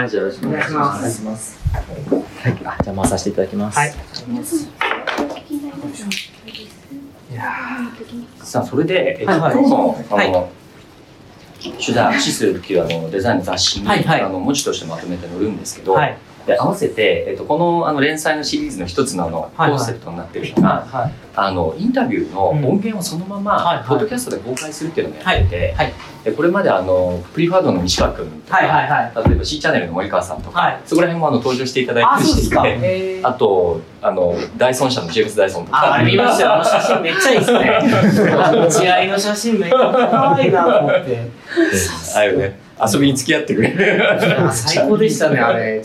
はい、じゃあよろしくお願いします。お願いします。はい、あじゃあ回させていただきます。はい。さあ、それで、えっと、はいはい今日の、あはいの、手段、シスっていうあのデザインの雑誌に、はいはいあの文字としてまとめて載るんですけど、はい。で合わせて、えっと、このあの連載のシリーズの一つのあのコはいはいンセプトになっているのが、はい。あのインタビューの音源をそのまま、はいはいポッドキャストで公開するっていうのをやってて、はいでこれまであのプリファードの西川君とか、はいはいはい。例えば C チャンネルの森川さんとか、はいそこら辺もあの登場していただあ、いてそうですか。てえーあとあのダイソン社のジェームス・ダイソンとかあ、あれ見ましたよ。あの写真めっちゃいいですね。あの血合いの写真めっちゃ可愛いなと思って。ああいうね遊びに付き合ってくれる。最高でしたね、あれ。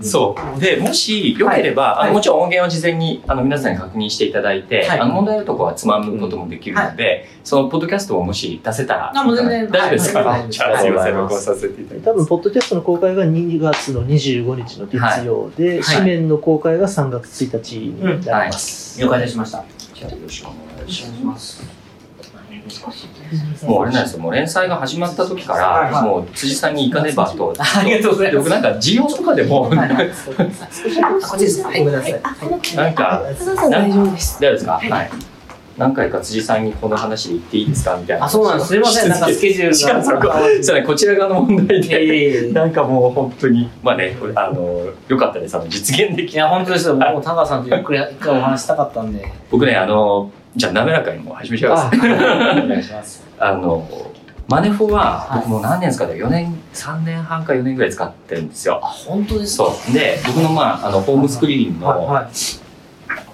そう。でもしよければ、はい。あのもちろん音源は事前にあの皆さんに確認していただいて、はい。あの問題あるところはつまむこともできるので、そのポッドキャストをもし出せたらあもう全然大丈夫ですか、はい。はいじゃあすいませんありがとうございます。録音させていただき多ます。分ポッドキャストの公開が2月の25日の月曜で、はい。紙面の公開が3月1日になります。了解いたしました。じゃあよろしくお願いしお願いします。もうあれなんですよもう連載が始まった時から、もう辻さんに行かねばとありがとうございます。で僕なんか授業とかでも、はいはいあ、こっちです。はい、ごめんなさい。なんか大丈夫です。大丈夫ですか、はい何回か辻さんにこの話で言っていいですか？みたいなあ、そうなんです。すみません、なんかスケジュールが。こちら側の問題いやいでやいや。なんかもう本当にまあねあのよかったですあの実現できいや、本当ですよ。もう、タカさんとゆっくり一回お話したかったんで。僕ねあのじゃあ滑らかにもう始めちゃいます。お願いします。あのマネフォははい。僕もう何年ですかね？4年3年半か4年ぐらい使ってるんですよ。あ、本当ですか？そう。で僕のまああのホームスクリーンの、はいはい。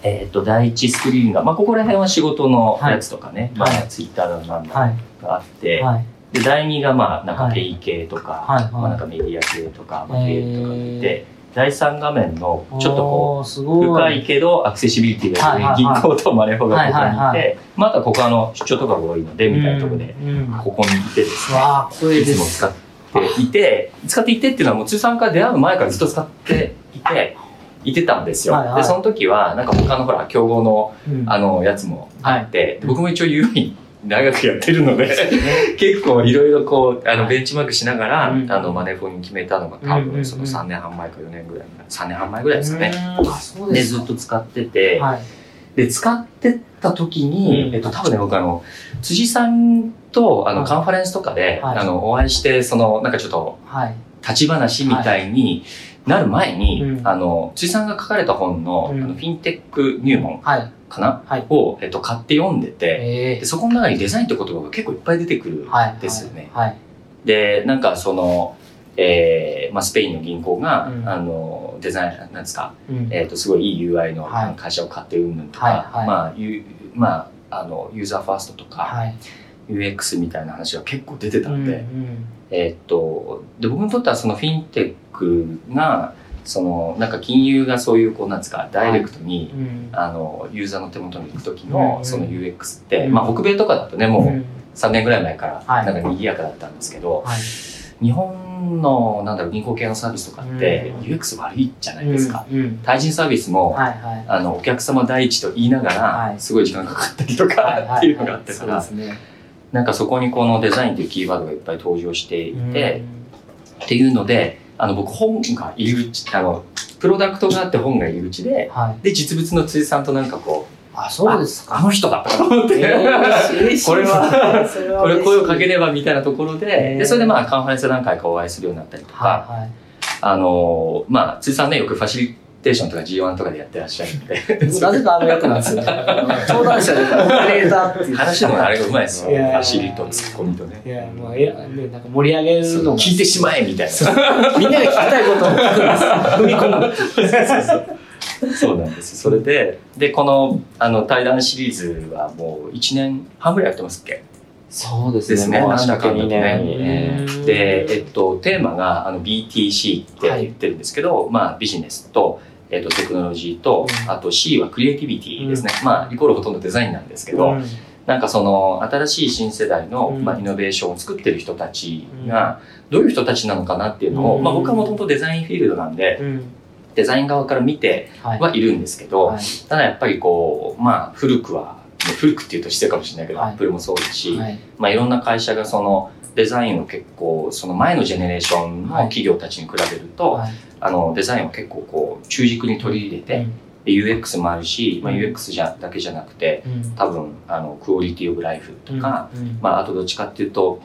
えっと第一スクリーンが、まあ、ここら辺は仕事のやつとかね、はい。まあ、ツイッターだのなんだはい。があって、はい。で第2がまあなんかはい。ペイ系とか、はいはい。まあ、なんかメディア系とか、まあ、経営とか見て第3画面のちょっとこう。深いけどアクセシビリティが銀行とマネフォがここにいて、またここあの出張とかが多いのでみたいなところで、ここにいてですね。い。つも使っていて使っていてっていうのはもう通算から出会う前からずっと使っていていてたんですよ、はいはい。でその時はなんか他のほら競合のうん。あのやつもあって、で僕も一応 UI 長くやってるので。ね 結構いろいろこうあのはい。ベンチマークしながら、うん。あのマネフォに決めたのが多分その3年半前か4年ぐらい3年半前ぐらいですかね、で。ずっと使ってて、はい。で使ってた時に、うん。えっと、多分ね僕あの辻さんとあのはい。カンファレンスとかで、はい。あのお会いしてそのなんかちょっとはい。立ち話みたいになる前に、うんあの辻さんが書かれた本の,、うんあのフィンテック入門はい。かな、はいを、えっと、買って読んでて、えでそこの中にデザインって言葉が結構いっぱい出てくるー。はい。ですよね。はい。でなんかその、えーまあ、スペインの銀行が、うんあのデザインなんですか、うんえー、とすごいいい UI のはい会社を買ってうんぬんとか、はいはいまあゆまあ、あのユーザーファーストとか、はい。UX みたいな話が結構出てたんで、うんえっとで僕にとってはそのフィンテックがそのなんか金融がそういうこうなんですかダイレクトに、あのユーザーの手元に行く時うん。のその UX って、うん。まあ、北米とかだとねもううん。3年ぐらい前からはい。なんか賑やかだったんですけど、はい。日本のなんだろう銀行系のサービスとかってうん。UX 悪いじゃないですか。対人サービスも。あのお客様第一と言いながら、はい。すごい時間かかったりとかっていうのがあったから。なんかそこにこのデザインというキーワードがいっぱい登場していて、うん。っていうのであの僕本が入り口あのプロダクトがあって本が入り口ではい。で実物の辻さんとなんかこうあ、そうですか。あの人だと思って、えーこれはそれはこれ声をかければみたいなところで,、へーでそれでまあカンファレンス何回かお会いするようになったりとか、はいはい。あのまあ辻さんねよくファシリテーションとか G1 とかでやってらっしゃるんでなぜかあの役なんですよね。登壇者でオペレーターっていう。話のあれがうまいですよいやいやファシリとツッコミとねいや、まあ、いや、ね、なんか盛り上げるのが。聞いてしまえみたいな みんなが聞きたいことを聞くんです。踏み込む。そうなんです。それで、で、この、あの、対談シリーズはもう1年半ぐらいやってますっけ？そうですですね。ね。もうなんだかんだと2ね。年。うんで、えっと、テーマが、あの、BTC って言ってるんですけど、まあ、ビジネスと、えっと、テクノロジーと、うんあと C はクリエイティビティですね。まあ、イコールほとんどデザインなんですけど、うんなんかその、新しい新世代の、うんまあ、イノベーションを作ってる人たちが、どういう人たちなのかなっていうのを、うんまあ、僕はもともとデザインフィールドなんで、うん。デザイン側から見てはい。はいるんですけど、はいただやっぱりこう、まあ古くは、古くっていうと失礼かもしれないけど、はいアップルもそうですし、はい。まあいろんな会社がその、デザインを結構その前のジェネレーションの企業たちに比べると、はい。あのデザインを結構こう中軸に取り入れて、で UX もあるし、まあ、うん UX じゃだけじゃなくてうん。多分あのクオリティオブライフとか、うん。まあ、あとどっちかっていうと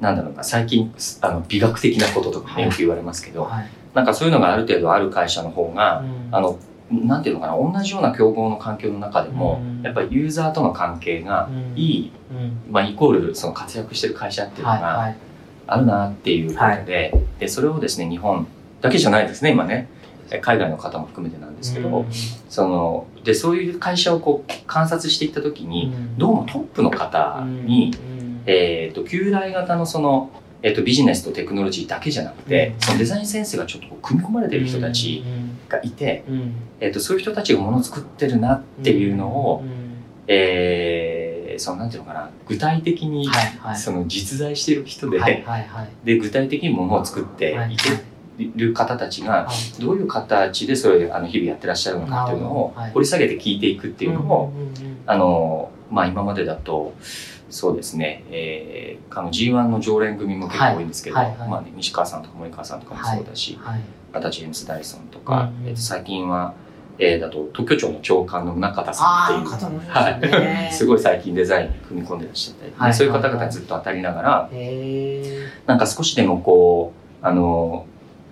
なんだろうな最近あの美学的なこととかよく言われますけど、はい。なんかそういうのがある程度ある会社の方が、うん。あのなんていうのかな同じような競合の環境の中でも、うん。やっぱりユーザーとの関係がうん。いい、うん。まあ、イコールその活躍してる会社っていうのが、あるなっていうことで,、でそれをですね日本だけじゃないですね今ねえ海外の方も含めてなんですけど、うん。そのでそういう会社をこう観察していった時に、うん。どうもトップの方に、うん。えー、と旧来型のその、えー、とビジネスとテクノロジーだけじゃなくて、うん。そのデザインセンスがちょっとこう組み込まれてる人たちがいて、うん。うんえー、とそういう人たちがものを作ってるなっていうのを、うん。えーそのなんていうのかな具体的に、はいはい。その実在してる人で,、はいはいはい。で具体的にものを作ってはいいける方たちがはい。どういう形でそれあの日々やってらっしゃるのかっていうのを掘り下げて聞いていくっていうのを、んんうんあのまあ今までだとそうですね、えー、あの G1 の常連組も結構多いんですけど、はいはいはいまあね、西川さんとか森川さんとかもそうだし、はいあとはジェームス・ダイソンとか、うんうんえーと最近は、えー、だと特許庁の長官の中田さんっていう方もいは。い、すごい最近デザインに組み込んでらっしゃったり、はいそういう方々にずっと当たりながら、へえ。なんか少しでもこう、あの、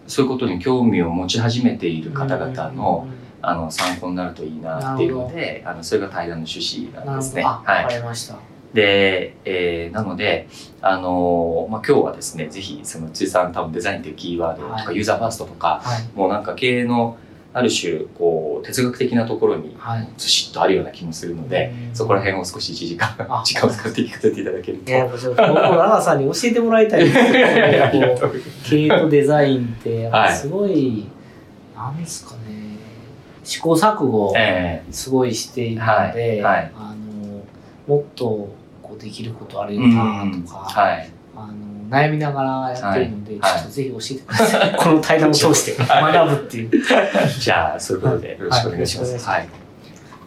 そういうことに興味を持ち始めている方々の、あの、参考になるといいなっていうので、あの、それが対談の趣旨ななんですね。はいわか。りました。で、えーなので、あのまあ、今日はですね、ぜひ、その、ついさん多分デザインというキーワードとか、はいユーザーファーストとか、はい。もうなんか経営のある種、こう、哲学的なところにはい。ずしっとあるような気もするので、うん。そこら辺を少し1時間あ、時間を使って聞かせていただけると。いや、僕も長さんに教えてもらいたいですいやいやい。やこう経営とデザインって、すごい、なんですかね、試行錯誤、え。すごいしているので、はい。はい。あの、もっと、できることあるえよなとか、はい。あの悩みながらやってるので、はいちょっとぜひ教えてください。この対談を通して学ぶっていう。じゃあ、そういうことでよろしくお願いします。はい。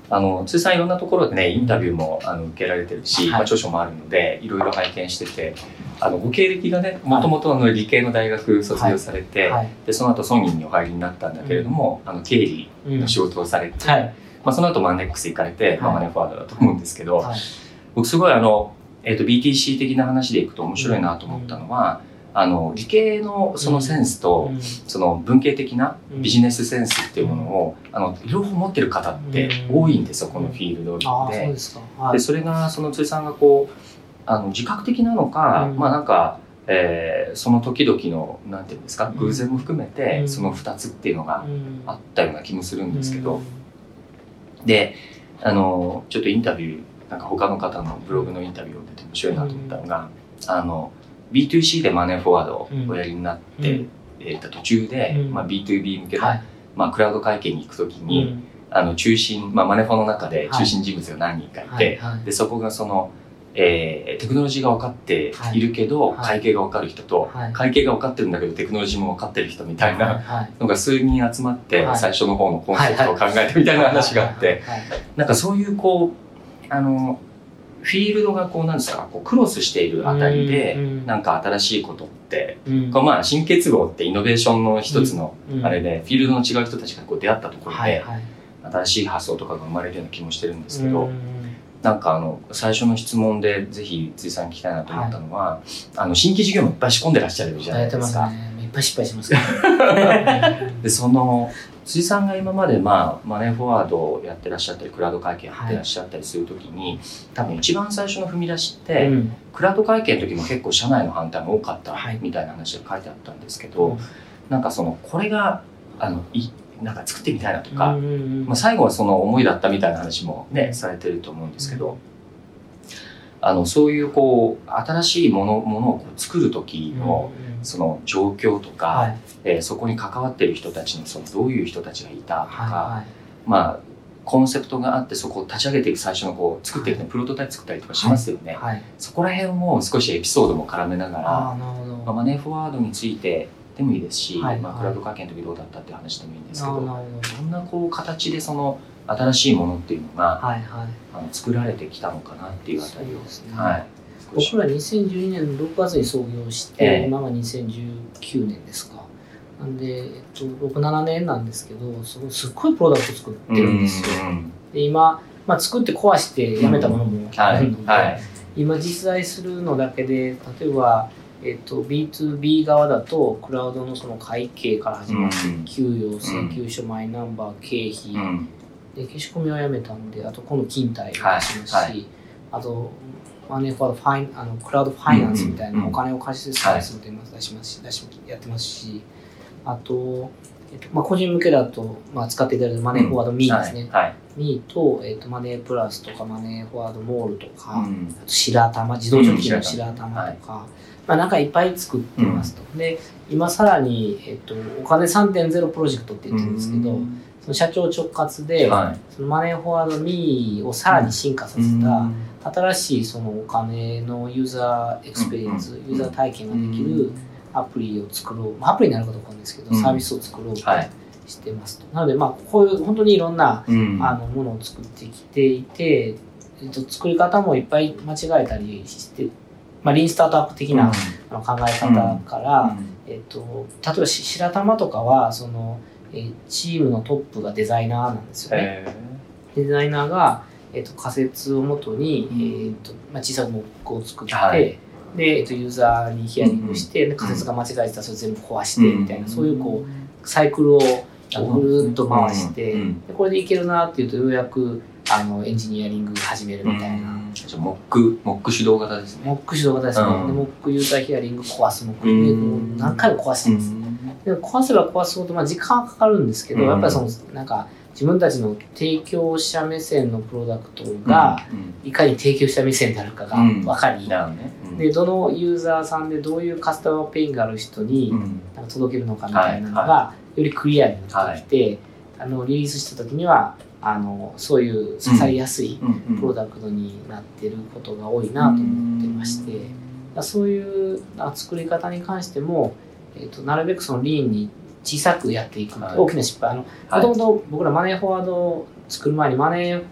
あの、ついさんいろんなところでね、インタビューもあの受けられてるし、はいまあ、著書もあるので、いろいろ拝見してて、あの、ご経歴がね、もともとあの理系の大学卒業されて、はい。で、その後ソニーにお入りになったんだけれども、あの、経理うんの仕事をされて、はい。まあ、その後マネックス行かれて、まあ、はいマネーフォワードだと思うんですけど、はい。僕すごいあの、えっ、と、BTC 的な話でいくと面白いなと思ったのは、あの、理系のそのセンスと、うん。その文系的なうん。ビジネスセンスっていうものを、あの両方持ってる方って多いんですよ、このフィールドで。ですか。はい。でそれがその辻さんがこうあの自覚的なのか、うん。まあなんか、えーその時々のなんていうんですかうん。偶然も含めて、うん。その2つっていうのがうん。あったような気もするんですけど、うん。であのちょっとインタビューなんか他の方のブログのインタビューを見てて面白いなと思ったのが、あの B2C でマネーフォワードをおやりになって、うん。えーと途中で、うん。まあ、B2B 向けの、はい。まあ、クラウド会計に行くときに、うん。あの中心、まあ、マネフォの中ではい。中心人物が何人かいて、はい。はい。でそこがその、えーテクノロジーが分かっているけど、はい。会計が分かる人と、はい。会計が分かってるんだけどテクノロジーも分かってる人みたいなはい。のが数人集まって、はい。最初の方のコンセプトを考えてみたいな話があって、なんかそういうこうあのフィールドがこうなんですかこうクロスしているあたりで、うんなんか新しいことって、うん。こうまあ新結合ってイノベーションの一つのうん。あれで、フィールドの違う人たちがこう出会ったところで、新しい発想とかが生まれるような気もしてるんですけど、うん。なんかあの最初の質問でぜひ辻さんに聞きたいなと思ったのは、あの新規事業もいっぱい仕込んでらっしゃるじゃないですか。ぱい失敗しますから。でその辻さんが今まで、まあ、マネーフォワードをやってらっしゃったりクラウド会計やってらっしゃったりするときに、多分一番最初の踏み出しって、うん。クラウド会計の時も結構社内の反対も多かったはい。みたいな話が書いてあったんですけど、うん。なんかそのこれがあのいなんか作ってみたいなとか、うんうんうん。まあ、最後はその思いだったみたいな話もね、されてると思うんですけど、あのそういうこう新しいものものをこう作る時の、その状況とか、はいえーそこに関わってる人たちのそのどういう人たちがいたとか、はまあコンセプトがあってそこを立ち上げていく最初のこう作っていくのプロトタイプ作ったりとかしますよね、いはい。そこら辺も少しエピソードも絡めながら。まあ、マネーフォワードについてでもいいですし、はいまあ、クラウド会計の時どうだったって話でもいいんですけど、ど。どんなこう形でその新しいものっていうのがはいはい。あの作られてきたのかなっていうあたりを、そうですねはい、僕ら2012年6月に創業して、ええ。今が2019年ですか。なんで、えっと、6、7年なんですけど、すごいすっごいプロダクト作ってるんですよ。うんで、今、まあ、作って壊してやめたものもあはい。るので、はい。今実在するのだけで、例えば、えっと、B2B 側だと、クラウドのその会計から始まって、うん。給与、請求書、マイナンバー、経費、うん。で消し込みはやめたんで、あと今度勤怠を出しますし、はい。はい。あと、マネーフォワードファインあのクラウドファイナンスみたいうんうんなお金を貸してサービスも出しますし、出しやってますし、あと、えっとまあ、個人向けだと、まあ、使っていただいたマネーフォワードミーですね。はい。はい。ミーと、えっと、マネープラスとかマネーフォワードモールとか、うん。あと白玉、自動貯金のうん白玉。とか、まあなんかいっぱい作ってますと。で、今さらに、えっと、お金3.0プロジェクトって言ってるんですけど、その社長直轄で、はい。そのマネーフォワードミーをさらに進化させた、新しいそのお金のユーザーエクスペリエンス、うんユーザー体験ができるアプリを作ろう、まあアプリになるかどうかないですけど、うん。サービスを作ろうとはい。してますと。なので、まあ、こういう本当にいろんな、うん。あのものを作ってきていて、えっと、作り方もいっぱい間違えたりして、まあ、リーンスタートアップ的な、あの考え方から、えっと、例えばし白玉とかはその、えーチームのトップがデザイナーなんですよね。へデザイナーが、えっと、仮説をもとに、うん。えっとまあ、小さくモックを作って、はい。で、えっと、ユーザーにヒアリングして、で仮説が間違えてたらそれ全部壊して、みたいな、そういうこうサイクルをぐるっと回して、うんうん。でこれでいけるなっていうとようやくあのエンジニアリング始めるみたいな。じゃあモックモック主導型ですね。モック主導型ですね。うん。で、モックユーザーヒアリング壊す、モックで、うん。もう何回も壊してます。でも壊せば壊すほど、まあ、時間はかかるんですけど、うん。やっぱりその、なんか、自分たちの提供者目線のプロダクトが、いかに提供者目線であるかが分かり、で、どのユーザーさんでどういうカスタマーペインがある人に届けるのかみたいなのはいが、よりクリアになってきて、あの、リリースした時には、あの、そういう刺さりやすいうん。プロダクトになってることが多いなと思ってまして、だからそういうあ作り方に関しても、えー、となるべくそのリーンに小さくやっていく、はい大きな失敗。あのはい。もともと僕らマネーフォワードを作る前にマネーん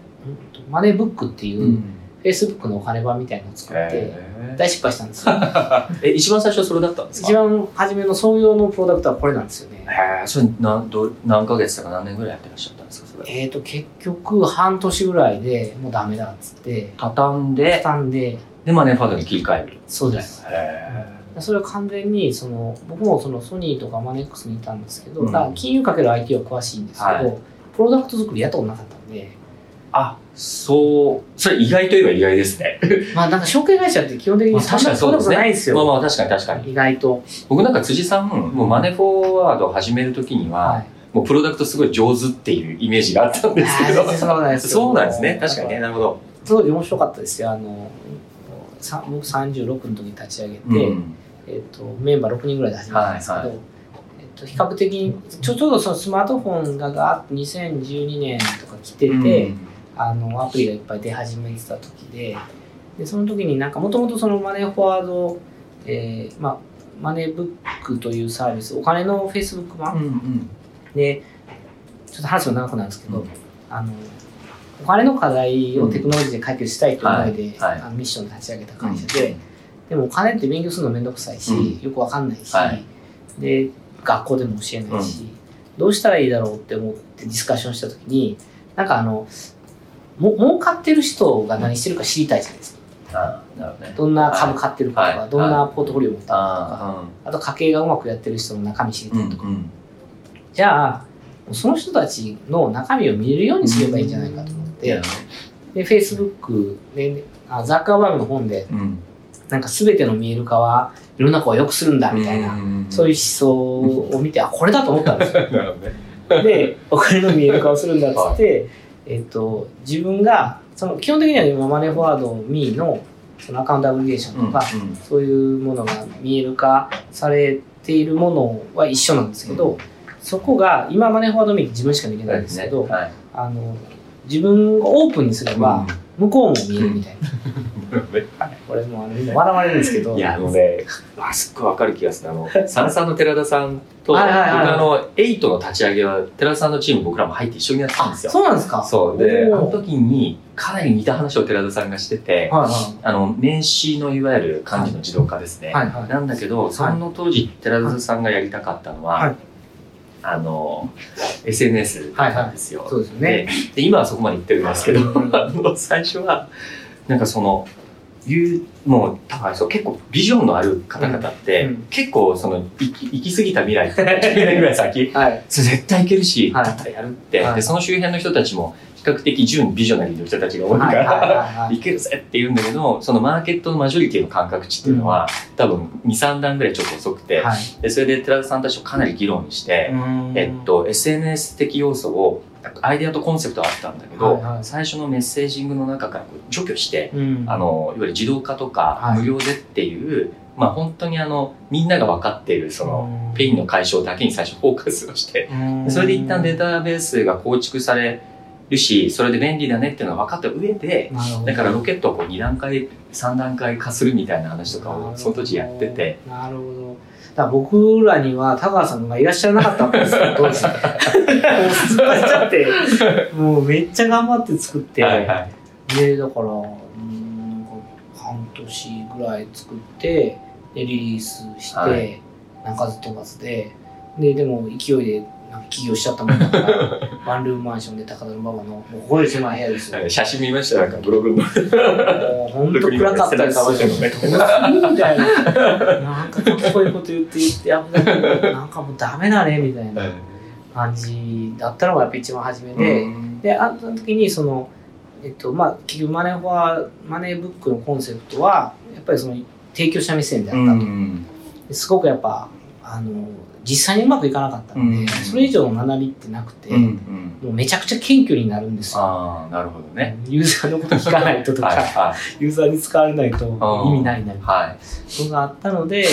マネーブックっていうう、ん。Facebook のお金版みたいなのを作ってへ大失敗したんですよ。ー え一番最初それだったんですか？一番初めの創業のプロダクトはこれなんですよね。へえそれ何ど何ヶ月とか何年ぐらいやってらっしゃったんですかそれ？えっ、と結局半年ぐらいでもうダメだっつって畳んで。畳んで。でマネーファードに切り替える。そうです。へそれは完全にその僕もそのソニーとかマネックスにいたんですけど、うん。だから金融かける IT は詳しいんですけど、はい。プロダクト作りやったことなかったんで。あそうそれ意外といえば意外ですね。まあなんか証券会社って基本的にそんなことないんですよ、まあまあ確かに確かに。意外と、僕なんか辻さんもうマネーフォワードを始めるときには、はい、もうプロダクトすごい上手っていうイメージがあったんですけど。そんなことないですよそうなんですね確かにね。なるほど。当時面白かったですよ。あのさ僕36の時に立ち上げて、うんえっとメンバー6人ぐらいで始めたんですけど、はいはい。えっと比較的にちょちょうどそのスマートフォンががあって2012年とか来てて、あのアプリがいっぱい出始めてた時ででその時になんかもともとそのマネーフォワード、えーまあ、マネーブックというサービスお金のフェイスブックうん版、うん。でちょっと話は長くなるんですけど、うん。あのお金の課題をテクノロジーで解決したいという思いで、はい。はい。ミッションで立ち上げた会社で、でもお金って勉強するのめんどくさいし、うん。よくわかんないし、はい。で学校でも教えないし、どうしたらいいだろうって思ってディスカッションした時になんかあのも儲かってる人が何してるか知りたいじゃないですか。あーなるほどね。どんな株買ってるかとか、はい。どんなポートフォリオ持ったのかとか、ああと家計がうまくやってる人の中身知りたいとか、んうんじゃあその人たちの中身を見れるようにすればいいんじゃないかと思って、で Facebook であザッカーバーグの本でうんなんか全ての見える化は世の中を良くするんだみたいな、そういう思想を見て、あこれだと思ったんですよ。で、お金の見える化をするんだっつって、えっと、自分が、その基本的には今、マネーフォワードミーのそのアカウントアグリゲーションとか、うんうん。そういうものが見える化されているものは一緒なんですけど、そこが、今マネーフォワードミーって自分しか見れないんですけど、はい。あの、自分をオープンにすれば、向こうも見えるみたいな。はいこれもうあの笑われるんですけどいや、あのね、あすっごいわかる気がする。あの、サンサンの寺田さんと、僕はいはいはい。あの、エイトの立ち上げは、寺田さんのチーム僕らも入って一緒にやってたんですよ。そうなんですか？そう。で、あの時に、かなり似た話を寺田さんがしてて、はいあの、名詞のいわゆる漢字の自動化ですね。はいはい。なんだけど、その当時、寺田さんがやりたかったのは、はい。あの、SNS なんですよ。そうですよね。でで今はそこまで行ってるんですけど、あの最初は、なんかその、いう、もう、高橋さん、結構ビジョンのある方々って、うん。うん結構その、行き行き過ぎた未来、10年ぐらい先、はい。それ絶対いけるし、はい。だったらやるって、はい。で、その周辺の人たちも、比較的純ビジョナリーの人たちが多いから、はい。けるぜって言うんだけど、そのマーケットのマジョリティの感覚値っていうのは、多分2、3段ぐらいちょっと遅くて、はい。でそれで寺田さんたちとかなり議論して、えっと、SNS 的要素を、アイデアとコンセプトはあったんだけど、はいはい。最初のメッセージングの中からこう除去して、うん。あの、いわゆる自動化とかはい。無料でっていう、まあ本当にあの、みんなが分かっている、その、ペインの解消だけに最初フォーカスをして、うん。それで一旦データベースが構築されるし、それで便利だねっていうのが分かった上で、だからロケットをこう2段階、3段階化するみたいな話とかをその当時やってて、なるほどだから僕らには田川さんがいらっしゃらなかったんですよ 当時。もうすっぱれちゃって もうめっちゃ頑張って作って、はいはい。でだからうんなんか半年ぐらい作ってでリリースして、はい。何かず飛ばずで。ででも勢いでなんか起業しちゃったもんだから ワンルームマンションで高田馬場のもうこれ狭い部屋ですよ 写真見ました？なんかブログの。もう本当暗かったですよ。どうするみたいな。なんかかっこいいこと言って言って、やっぱなんかもうダメだねみたいな感じだったのがやっぱ一番初めで、で、あの時にその、えっと、まあ、結局マネーフォア、マネーブックのコンセプトは、やっぱりその提供者目線であったと。ですごくやっぱ、あの、実際にうまくいかなかったので、うんそれ以上の学びってなくて、もうめちゃくちゃ謙虚になるんですよ。ああ、なるほどね。ユーザーのこと聞かないととか、はいはいユーザーに使われないと意味ないなみたいはい。なことがあったので、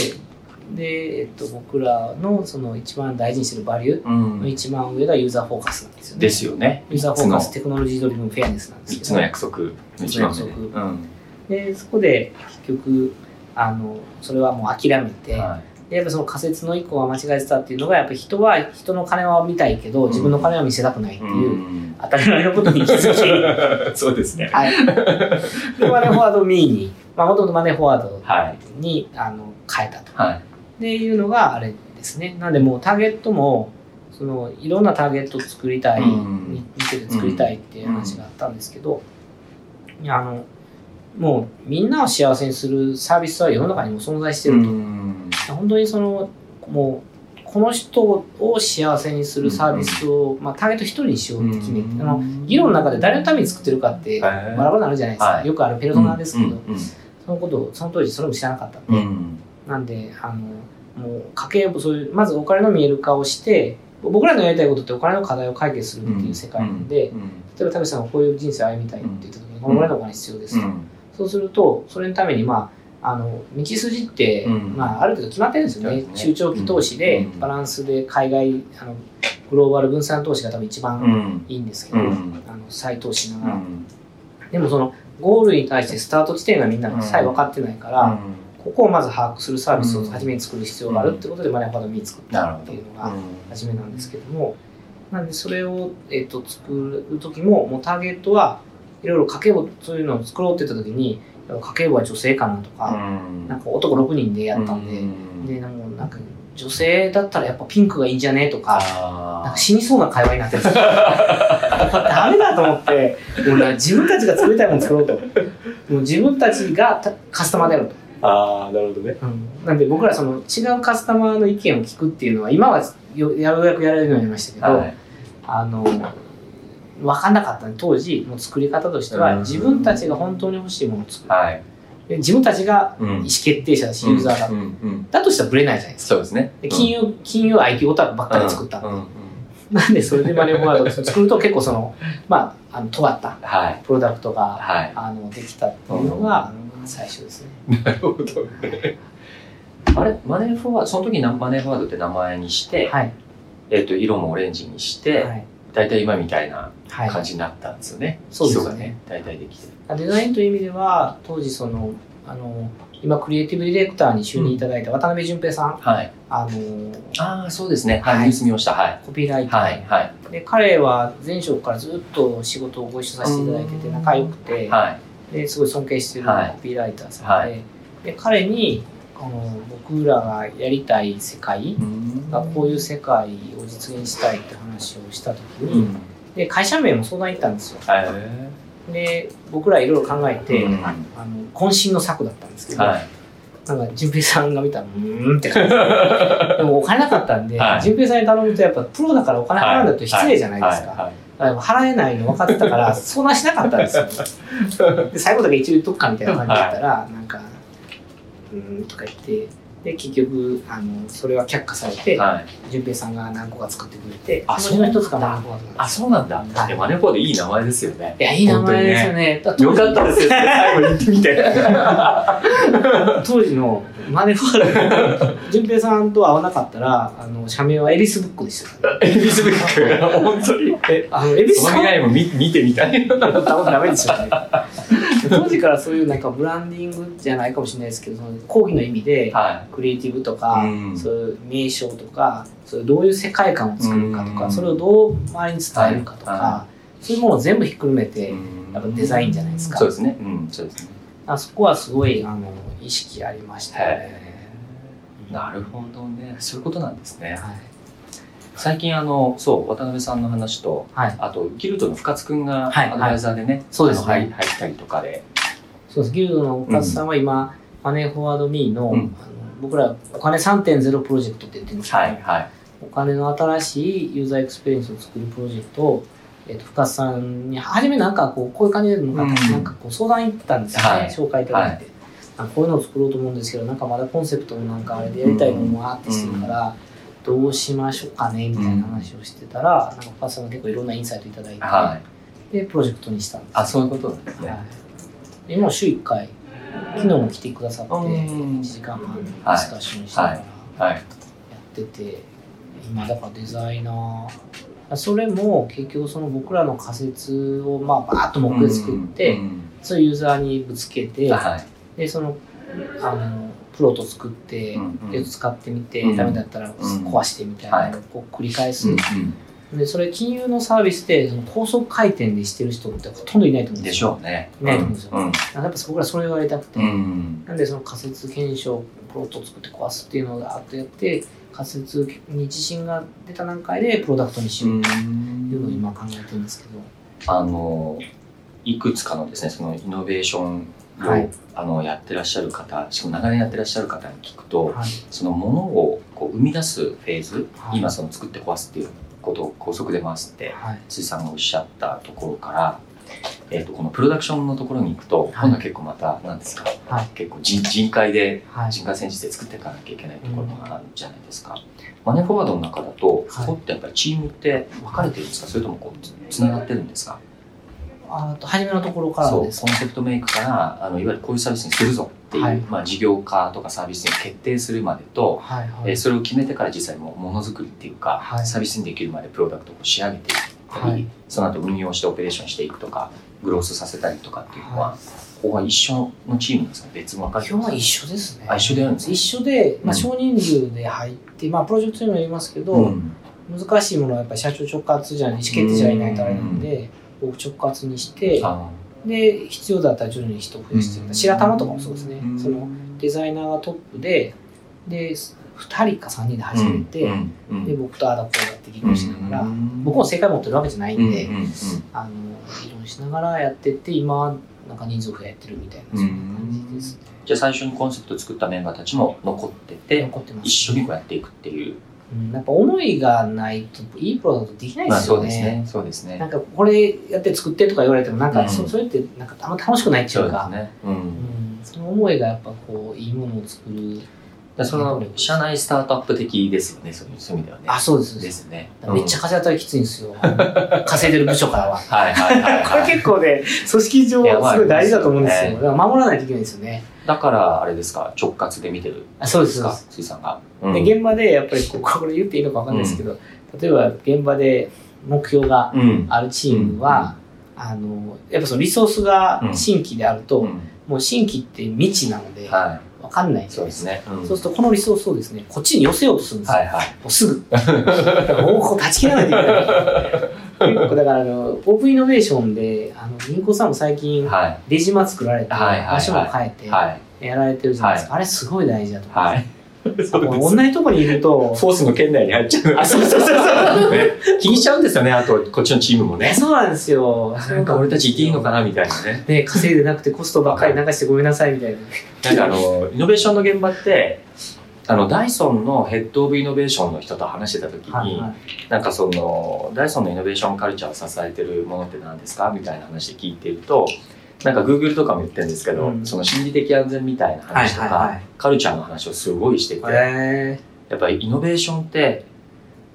で、えっと、僕らのその一番大事にしてるバリューうんの一番上がユーザーフォーカスなんですよね。ですよね。ユーザーフォーカス、テクノロジードリブンフェアネスなんです3けど。つの約束の一番目で。で、そこで結局、あの、それはもう諦めて、はでやっぱその仮説の一個は間違えてたっていうのが、やっぱ人は人の金は見たいけど、自分の金は見せたくないってい。いう、ん当たり前のことに気づき、そうですね。はい。で、マネーフォワードミーに、まあ、もともとマネーフォワードはい。に、あの変えたと。はい。っていうのがあれですね。なんでもうターゲットも、そのいろんなターゲットを作りたい、うん見てて作りたいっていう話があったんですけど、いやあの、もうみんなを幸せにするサービスは世の中にも存在してると。ん本当にその、もう、この人を幸せにするサービスを、まあ、ターゲット一人にしようって決めて、あの議論の中で誰のために作ってるかってバラバラになるじゃないですか、はい。よくあるペルソナですけど、うんそのことをその当時それも知らなかったんで、うんなんであのもう家計簿そういうまずお金の見える化をして僕らのやりたいことってお金の課題を解決するっていう世界なんで、例えば田口さんがこういう人生を歩みたいって言った時に、このぐらいのお金必要ですと、そうするとそれのためにまああの道筋って、うん。まあ、ある程度決まってるんですよね。ね。中長期投資でうん。バランスで海外あのグローバル分散投資が多分一番うん。いいんですけど、うん。あの再投資ながら、でもそのゴールに対してスタート地点がみんなさえ分かってないから、ここをまず把握するサービスを初めに作る必要があるってことでマネーファードミー作ったっていうのが初めなんですけども、なんでそれを、えっと作る時ももうターゲットはいろいろ家計簿そういうのを作ろうって言った時に家計簿は女性かなとか、なんか男6人でやったんで、でなんか女性だったらやっぱピンクがいいんじゃねとか、なんか死にそうな会話になってるんですよ。ダメだと思って、もうな自分たちが作りたいもの作ろうと。もう自分たちがたカスタマーであると。ああ、なるほどね。うん、なんで僕らその違うカスタマーの意見を聞くっていうのは今はよようやくやれるようになりましたけど、はい。あの分かんなかったんで当時の作り方としてはうん自分たちが本当に欲しいものを作るはい。で自分たちがうん意思決定者だしユーザーだ、うんうんだとしたらブレないじゃないですかそうですね。で金融金融 IT オタクばっかり作ったんで、うんうんなんでそれでマネーフォワードを作ると結構そのまああの尖ったはい。プロダクトがはい。あのできたっていうのが最初ですね。なるほどね。あれ、マネーフォワード、その時にマネーフォワードって名前にして、はい。えっと、色もオレンジにして、はい。大体今みたいなはい感じになったんですよね。そうですねね、大体できてる。デザインという意味では当時そのあの、今クリエイティブディレクターに就任いただいた渡辺淳平さん、はい。あの、ああ、そうですね。はい。はいニュース見ました。はい。コピーライター、はい。はい。で彼は前職からずっと仕事をご一緒させていただいてて仲良くて、はい。ですごい尊敬してるはいコピーライターさんで,、はで彼に僕らがやりたい世界がこういう世界を実現したいって話をした時うに、ん。で会社名も相談行ったんですよ。へで僕らいろいろ考えて、うん。あの渾身の策だったんですけど、ーはい。なんか淳平さんが見たらうーんって。感 じでもお金なかったんではい。淳、平さんに頼むとやっぱプロだからお金払うんだと失礼じゃないですか、払えないの分かってたから相談しなかったんですよ。で最後だけ一応言っとくかみたいな感じだったら、なんか、うーんとか言って、で、結局、あの、それは却下されて、はい。淳平さんが何個か作ってくれて、あその一つがマネフォワードなんあ、です。そうなんだ。はいでマネフォードいい名前ですよね。いや、いい名前ですよね。だよかったですよね。最後に言ってみて。当時のマネフォワード、淳平さんと会わなかったら、あの、社名はエリスブックでした。エビスブック。本当に。え、あの、エリスそのさん未来も見見てみたい。ダメですよね。当時からそういうなんかブランディングじゃないかもしれないですけど、その講義の意味で、はクリエイティブとか、うんそういう名称とか、そどういう世界観を作るかとか、うんそれをどう周りに伝えるかとか、はそういうものを全部ひっくるめい。て、うんやっぱデザインじゃないですかそうですね。うん、そうですね。あそこはすごいあの意識ありましたね。なるほどね。そういうことなんですね。はい。最近あの、そう、渡辺さんの話と、はい。あと、ギルドの深津くんがはいアドバイザーでね、そうですね。あの入入ったりとかで、そうです。ギルドの深津さんは今、マネーフォワードミーの,、うん。あの僕らお金3.0プロジェクトって言ってるんですけど、はい、はい。お金の新しいユーザーエクスペリエンスを作るプロジェクトを、えっと深津さんに初めなんかこうこういう感じで向かって、うん。なんかこう相談行ったんですよね、はい。紹介いただいて、あこういうのを作ろうと思うんですけどなんかまだコンセプトもなんかあれでやりたいのもあってしてるから、どうしましょうかねみたいな話をしてたら、なんか深津さんが結構いろんなインサイトいただいて、はい。でプロジェクトにしたんですあ、そういうことなんですはい。今週1回昨日も来てくださってうん。1時間半ディスカッションしながらやはい。ってて、今だからデザイナー。それも結局その僕らの仮説をまあバーッと目で作って、うん。そういうユーザーにぶつけて、はい。でそのあのプロと作って、で使ってみて、うん。ダメだったら壊してみたいなのをこう繰り返す、うんでそれ金融のサービスでその高速回転でしてる人ってほとんどいないと思うんでしですよょうね。いないと思うんですよ。うん。やっぱ僕らそれをやりたくて、うん。なんでその仮説検証プロトを作って壊すっていうのをあとやって仮説に自信が出た段階でプロダクトにしようっていうのを今考えてるんですけど、あのいくつかのですねそのイノベーションを、はい。あのやってらっしゃる方しかも長年やってらっしゃる方に聞くと、はい。そのものをこう生み出すフェーズ、はい。今その作って壊すっていうことを高速で回すってはい。辻さんがおっしゃったところから、えー、とこのプロダクションのところに行くと、今度は結構また何ですか、はい。結構人人海ではい。人海戦術で作っていかなきゃいけないところがあるじゃないですか。マネーフォワードの中だと、そこってやっぱりチームって分かれてるんですか？それともこうつつながってるんですか？あと初めのところからそうコンセプトメイクからあのいわゆるこういうサービスにするぞっていう、はい。まあ、事業化とかサービスに決定するまでと、はいはい。えーそれを決めてから実際もうものづくりっていうか、はい。サービスにできるまでプロダクトを仕上げていったり、はい。その後運用してオペレーションしていくとかグロースさせたりとかっていうのは、ここは一緒のチームなんですか別に分かれてます基本は一緒ですね。あ一緒でやるんですか一緒で、まあ、うん。少人数で入って、まあ、プロジェクトにもよりますけど、うん。難しいものはやっぱり社長直括じゃ意思決定者がいないとあれなんで、僕直括にしてあで必要だったら徐々に人を増やしていく白玉とかもそうですね、うん。そのデザイナーがトップでで2人か3人で始めて、で僕とああだこうだって議論しながら、うん。僕も正解持ってるわけじゃないんで、あの議論しながらやってって今はなんか人数増やってるみたいなそんな感じですね、じゃあ最初にコンセプトを作ったメンバーたちも残ってて残ってます一緒にこうやっていくっていう。うん、やっぱ思いがないといいプロダクトできないでまあすよね,、そうですね。そうですね。なんかこれやって作ってとか言われてもなんかうん。そ,、それってなんかあんま楽しくないっていそうかね。うん。うん、その思いがやっぱこういいものを作る。だその社内スタートアップ的ですよねそういう意味ではね。あそうです。でですすねめっちゃ風当たりきついんですよ、稼いでる部署からは。はいはいはい、これはい、結構ね組織上すごい大事だと思うんですよ。だから守らないといけないですよね。だからあれですか？直括で見てる。あそうですか水さんが、うん。で現場でやっぱりこうこれ言っていいのか分かんないですけど、例えば現場で目標がうん。あるチームは、あのやっぱそのリソースが新規であると、うん。もう新規って未知なので、はわかんないい。そうですね。うんそうすると、このリソースをですね、こっちに寄せようとするんですよ。はいはい。もうすぐ。もうこう断ち切らないといけない。だからあの、オープンイノベーションで、あの銀行さんも最近、はレジマ作られて、はいはいはい場所も変えて、い。はい。やられてるじゃないですか。あれすごい大事だと思う。はい。同じとこにいると、フォースの圏内に入っちゃう。あ、そうそうそうそう。ね気にしちゃうんですよね、あと、こっちのチームもね。そうなんですよ。なんか俺たちいていいのかなみたいなね。ね、稼いでなくてコストばっかり流してごめんなさいみたいな。なんかあの、イノベーションの現場って、あの、ダイソンのヘッドオブイノベーションの人と話してた時に、はいはいなんかその、ダイソンのイノベーションカルチャーを支えてるものって何ですかみたいな話で聞いてると、なんか Google とかも言ってるんですけど、うん。その心理的安全みたいな話とか、はいはいはい。カルチャーの話をすごいしてて、へやっぱりイノベーションって、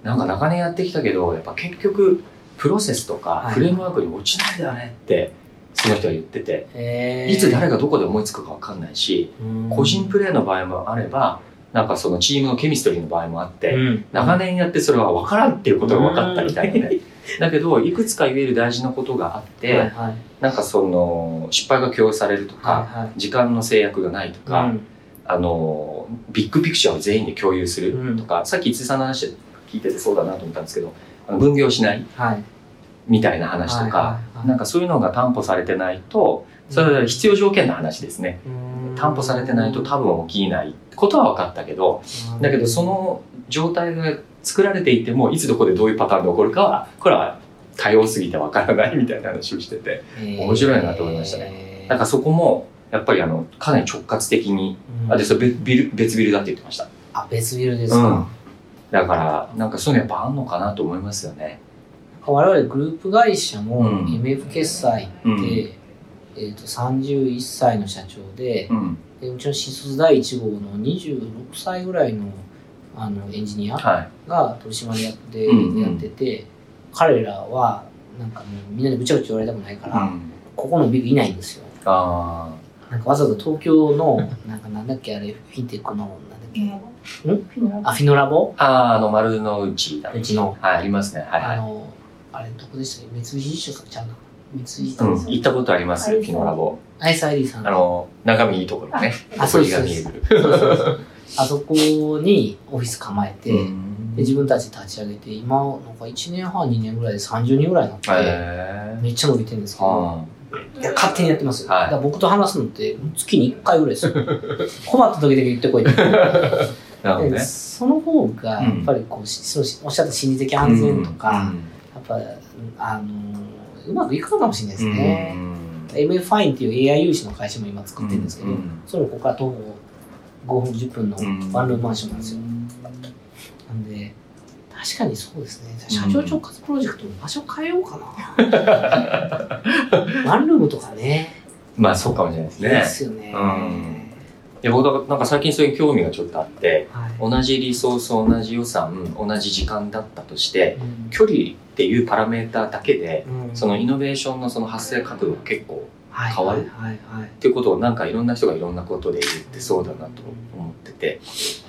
なんか長年やってきたけど、やっぱ結局、プロセスとかはい。フレームワークに落ちないんだよねって、その人は言ってて、え。いつ誰がどこで思いつくかわかんないし、個人プレーの場合もあれば、なんかそのチームのケミストリーの場合もあって、うん。長年やってそれは分からんっていうことが分かったみたいなね。だけど、いくつか言える大事なことがあって、はいはい。なんかその、失敗が許容されるとか、はいはい。時間の制約がないとか、うん。あの、ビッグピクチャーを全員で共有するとか、さっき五井さんの話で聞いててそうだなと思ったんですけど、あの分業しないはい。みたいな話とか、はいなんかそういうのが担保されてないと、それは必要条件の話ですね。担保されてないと多分起きないことは分かったけど、だけどその状態が作られていてもいつどこでどういうパターンで起こるかはこれは多様すぎてわからないみたいな話をしてて面白いなと思いましたね。なんかそこもやっぱりあのかなり直括的にあでそれ別ビル別ビルだって言ってました。あ別ビルですか、だからなんかそういうのやっぱあんのかなと思いますよね。我々グループ会社もうん。MF 決済って、うん。えー、と31歳の社長でうん。でうちの新卒第1号の26歳ぐらいのあのエンジニアはい。が取締役でうんうん。やってて、彼らはなんかもうみんなでぐちゃぐちゃ言われたくないから、うん。ここのビルいないんですよ。あなんかわざわざ東京のなんかなんだっけあれフィンテックのなんだっけあフィノラボ？ーあーあの丸の内だうちの。はいありますね。はいはい。あのあれどこでしたっけ？三菱地所さんちゃうな。三菱うん、行ったことありますよ、フィノラボ。ISID さん。あの、眺めいいところね。あそうです。が見える。そうそうそうあそこにオフィス構えて、うん。で自分たちで立ち上げて今なんか1年半2年ぐらいで30人ぐらいになって、へめっちゃ伸びてるんですけど、ーいや勝手にやってますよ、はい。だから僕と話すのって月に1回ぐらいですよ。困った時だけ言ってこいって。で なるほどね。その方がやっぱりこう、しそうしおっしゃった心理的安全とか、やっぱあのうまくいくのかもしれないですね、MF ファインっていう AI 有志の会社も今作ってるんですけど、それもここから徒歩5分10分のワンルームマンションなんですよ、なんで確かにそうですね。社長直轄プロジェクトの場所変えようかな、ワンルームとかね。まあそうかもしれないですいいでね。すよね、うん。いや僕はなんか最近そういう興味がちょっとあって、はい。同じリソース、同じ予算、同じ時間だったとして、うん。距離っていうパラメーターだけで、うん。そのイノベーションのその発生角度が結構はい変わるはいはい。っていうことをなんかいろんな人がいろんなことで言ってそうだなと思ってて。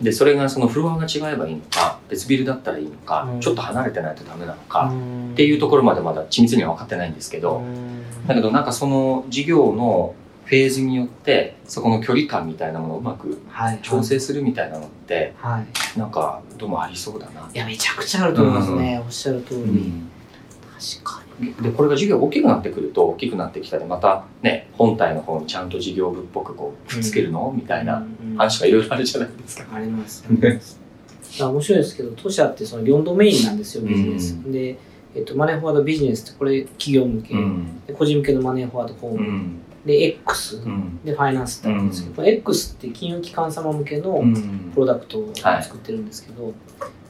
でそれがそのフロアが違えばいいのか別ビルだったらいいのか、うん。ちょっと離れてないとダメなのか、っっていうところまでまだ緻密には分かってないんですけど、だけどなんかその事業のフェーズによってそこの距離感みたいなものをうまくはい調整するみたいなのってはい。なんかどうもありそうだな。いやめちゃくちゃあると思いますね、おっしゃる通り、でこれが事業が大きくなってくると大きくなってきたりまたね本体の方にちゃんと事業部っぽくこうくっつけるの、みたいなうん話がいろいろあるじゃないですか。あります。面白いですけど、当社ってその4ドメインなんですよ、ビジネス。うで、えっと、マネーフォワードビジネスってこれ企業向け、うん。で個人向けのマネーフォワードホーム、うん。で、X、うん。で、ファイナンスってあるんですけど、これ X って金融機関様向けのうん。プロダクトを作ってるんですけど、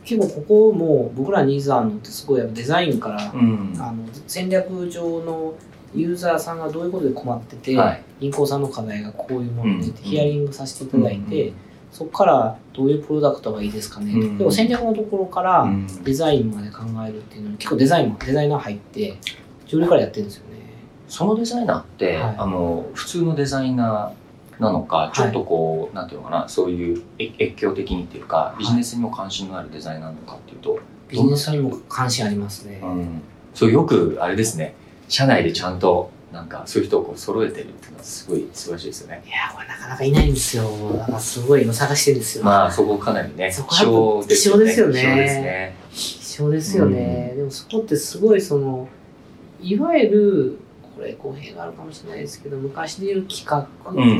結構ここも僕らニーズあるのってすごいやっぱデザインから、うん。あの戦略上のユーザーさんがどういうことで困ってて、はい。銀行さんの課題がこういうもので、うん。ヒアリングさせていただいて、うん。そこからどういうプロダクトがいいですかね、うん。でも戦略のところからうん。デザインまで考えるっていうのに結構デザインもデザイナー入って上流からやってるんですよね。そのデザイナーって、はい。あの普通のデザイナーなのか、ちょっとこうなんていうのかなそういうえ越境的にっていうかビジネスにも関心のあるデザイナーなのかっていうと、ビジネスにも関心ありますね、うん、そうよくあれですね社内でちゃんとなんかそういう人をこう揃えてるっていうのはすごい素晴らしいですよね。いや、これなかなかいないんですよ。だからすごい今探してるんですよ。まあそこかなりね、そこ希少ですよね。希少ですよね希少ですね。希少ですよね。でもそこってすごいその、いわゆる、これ語弊があるかもしれないですけど、昔でいう企画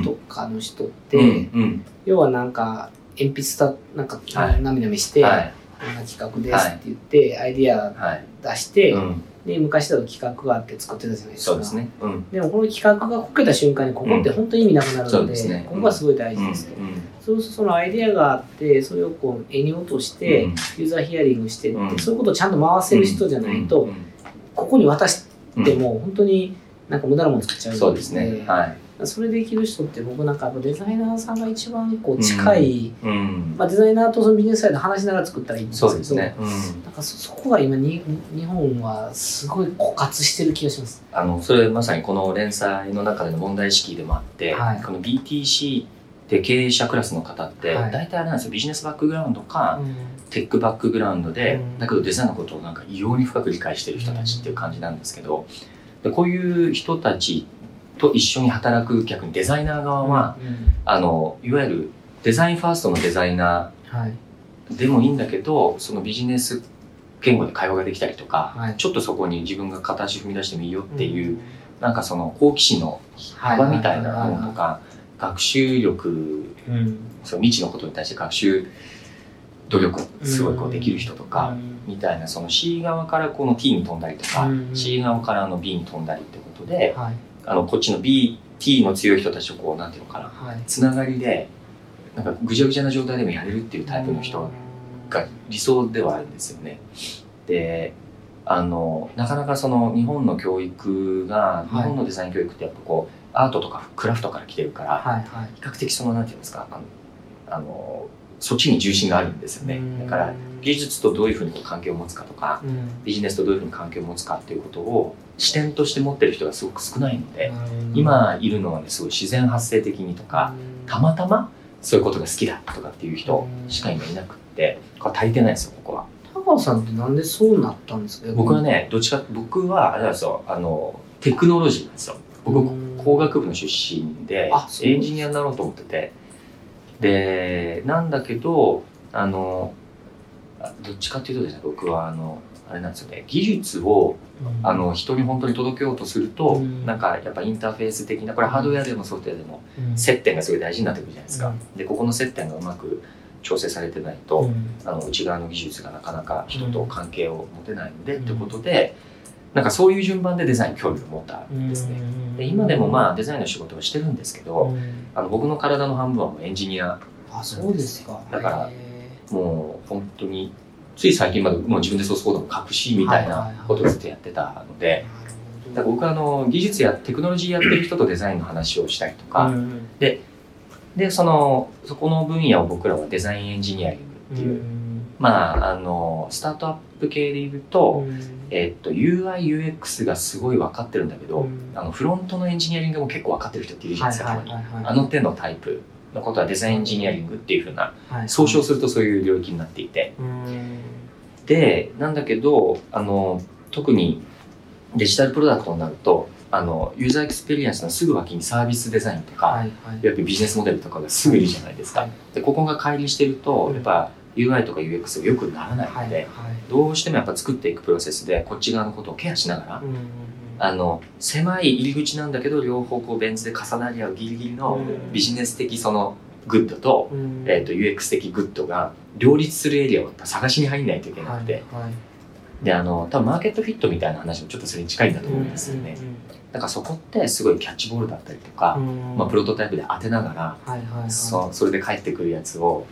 とかの人って、うんうん。要はなんか、鉛筆た、なんか、はい。なみなみして、はい。こんな企画ですって言って、アイディアはい。出して、うん、で、昔だと企画があって作ってたじゃないですか。そうですね。うん。でもこの企画がこけた瞬間にここって本当に意味なくなるので、そうですね。ここがすごい大事ですと。そうするとそのアイデアがあって、それをこう絵に落として、うん。ユーザーヒアリングしてって、うん。そういうことをちゃんと回せる人じゃないと、うんここに渡しうん。ても本当になんか無駄なもの作っちゃうのそうですね。はい。それできる人って僕なんかデザイナーさんが一番こう近い、うん。まあ、デザイナーとそのビジネスサイド話しながら作ったらいいんですけどそうですね。うん。なんかそそこが今に日本はすごい枯渇してる気がします。あの、それまさにこの連載の中での問題意識でもあって、はいこの BTC って経営者クラスの方って、はい大体あれなんですよ、ビジネスバックグラウンドか、テックバックグラウンドで、うんだけどデザインのことをなんか異様に深く理解している人たちっていう感じなんですけど、でこういう人たちと一緒に働く逆にデザイナー側は、うんあの、いわゆるデザインファーストのデザイナはい。ーでもいいんだけど、そのビジネス言語で会話ができたりとか、はい。ちょっとそこに自分が片足踏み出してもいいよっていう、なんかその好奇心のはい。幅みたいなものとか、学習力、うん。その未知のことに対して学習努力すごいこうできる人とか、みたいなその C 側からこの T に飛んだりとか、うん。C 側からの B に飛んだりってことで、はい。あのこっちの B、T の強い人たちとこうなんていうのかな、はい。つながりでなんかぐちゃぐちゃな状態でもやれるっていうタイプの人が理想ではあるんですよね。であのなかなかその日本の教育が、い。日本のデザイン教育ってやっぱこうアートとかクラフトから来てるから、はいはい。比較的そのなんていうんですかあのあのそっちに重心があるんですよね。だから技術とどういうふうにこう関係を持つかとかうん。ビジネスとどういうふうに関係を持つかっていうことを視点として持ってる人がすごく少ないので、今いるのはねすごい自然発生的にとか、うん。たまたまそういうことが好きだとかっていう人しか今いなくってこれ足りてないんですよここは。高尾さんってなんでそうなったんですか？僕はねどっちか僕はあれなんですよあのテクノロジーなんですよ。僕うん。工学部の出身でエンジニアになろうと思っててでなんだけどあのあどっちかっていうとですね僕はあのあれなんですよね技術をうん。あの人に本当に届けようとすると、うん。なんかやっぱインターフェース的なこれハードウェアでもソフトウェアでもうん。接点がすごい大事になってくるじゃないですか、うん。でここの接点がうまく調整されてないと、うん。あの内側の技術がなかなか人と関係を持てないので、うん。ってことでなんかそういう順番でデザインに興味を持ったんですね、で今でもまあデザインの仕事をしてるんですけど、うん。あの僕の体の半分はもうエンジニア。あそうですか。だからへもう本当につい最近までもう自分でソースコードも書くしみたいなことをずっとやってたので、ーだから僕はあの技術やテクノロジーやってる人とデザインの話をしたりとか、うん。でそのそこの分野を僕らはデザインエンジニアリングっていう、まああのスタートアップ系で言うと、えっと UIUX がすごい分かってるんだけど、うん。あのフロントのエンジニアリングも結構分かってる人っているじゃないですか、あの手のタイプのことはデザインエンジニアリングっていうふうなはい総称するとそういう領域になっていて。うん。でなんだけどあの特にデジタルプロダクトになるとあのユーザーエクスペリエンスのすぐ脇にサービスデザインとか、はいはい。やっぱりビジネスモデルとかがすぐいるじゃないですか。はい。でここが乖離してると、うん。やっぱ UI とか UX が良くならないので、どうしてもやっぱ作っていくプロセスでこっち側のことをケアしながら、うんあの狭い入り口なんだけど両方こうベン図で重なり合うギリギリのうん。ビジネス的そのグッドと,、うん。えー、と UX 的グッドが両立するエリアを探しに入んないといけなくて、であの多分マーケットフィットみたいな話もちょっとそれに近いんだと思うんですよね、だからそこってすごいキャッチボールだったりとか、うん。まあ、プロトタイプで当てながらそそれで返ってくるやつを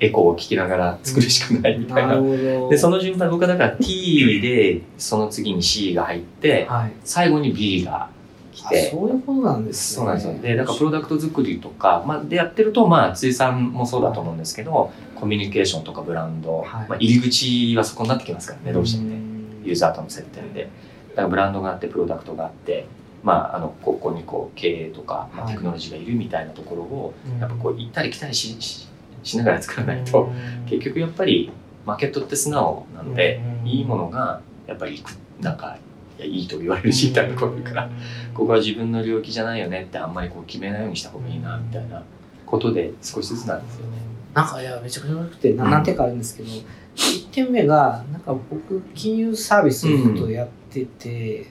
エコーを聞きながら作るしかないみたいな。るほど。でその順番僕はだから T でその次に C が入ってはい。最後に B が来あてそういうことなんですね。そうなんですよ。でだからプロダクト作りとか、まあ、でやってるとまあ辻さんもそうだと思うんですけどコミュニケーションとかブランド、はい。まあ、入り口はそこになってきますからねどうしてもね。ん。ユーザーとの接点で。だからブランドがあってプロダクトがあってまあ、あのここにこう経営とか、まあ、はい。テクノロジーがいるみたいなところを、うん。やっぱこう行ったり来たりしししながら作らないと、結局やっぱりマーケットって素直なので、うん。いいものがやっぱりいくなんかいやいいと言われるしみたいなこうからここは自分の領域じゃないよねってあんまりこう決めないようにした方がいいなみたいなことで少しずつなんですよね。なんかいやめちゃくちゃ面白くて何点かあるんですけど、1点目がなんか僕金融サービスをずっとやってて、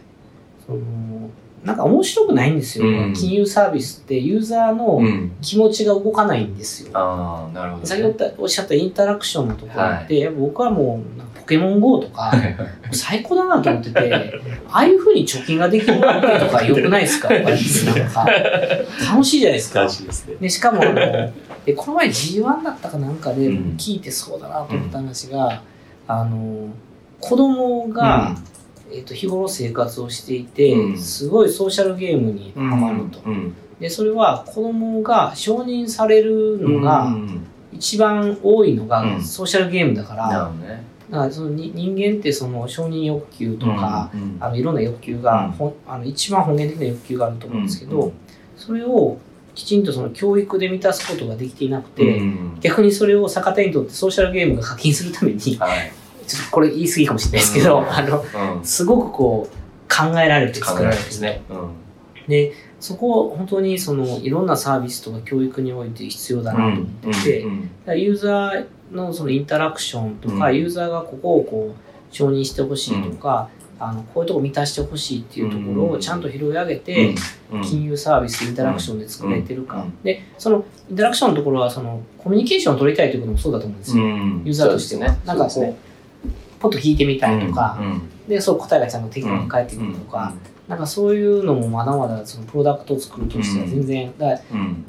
そのなんか面白くないんですよ、うん。金融サービスってユーザーのうん、気持ちが動かないんですよ、ああなるほど、ね。先ほどおっしゃったインタラクションのところって、やっぱ僕はもうポケモン GO とか最高だなと思っててああいうふうに貯金ができるわけとかよくないですか なんか。楽しいじゃないですか。難しいですね。でしかもあのえこの前 G1 だったかなんかでうん。聞いてそうだなと思った話が、あの子供が、えっと日頃生活をしていて、うん。すごいソーシャルゲームにハマると、うん。でそれは子供が承認されるのが、うん一番多いのがうん。ソーシャルゲームだから,、ね。だからそのに人間ってその承認欲求とか、うんうんあのいろんな欲求が、あの一番本源的な欲求があると思うんですけど、うんそれをきちんとその教育で満たすことができていなくて、うん逆にそれを逆手にとってソーシャルゲームが課金するためにちょっはい。とこれ言い過ぎかもしれないですけど、うん。あのうん。すごくこう考えられて作られてですね。うん。でそこを本当にそのいろんなサービスとか教育において必要だなと思って。て、ユーザーのそのインタラクションとか、うん。ユーザーがここをこう承認してほしいとか、あのこういうとこ満たしてほしいっていうところをちゃんと拾い上げて、うん。金融サービスインタラクションで作れてるか、うん。でそのインタラクションのところはそのコミュニケーションを取りたいということもそうだと思うんですよ、うん。ユーザーとしては、なんかこう、ポッと聞いてみたいとか、うんでそう答えがちゃんと適当に返ってくるとか、なんかそういうのもまだまだそのプロダクトを作るとしては全然、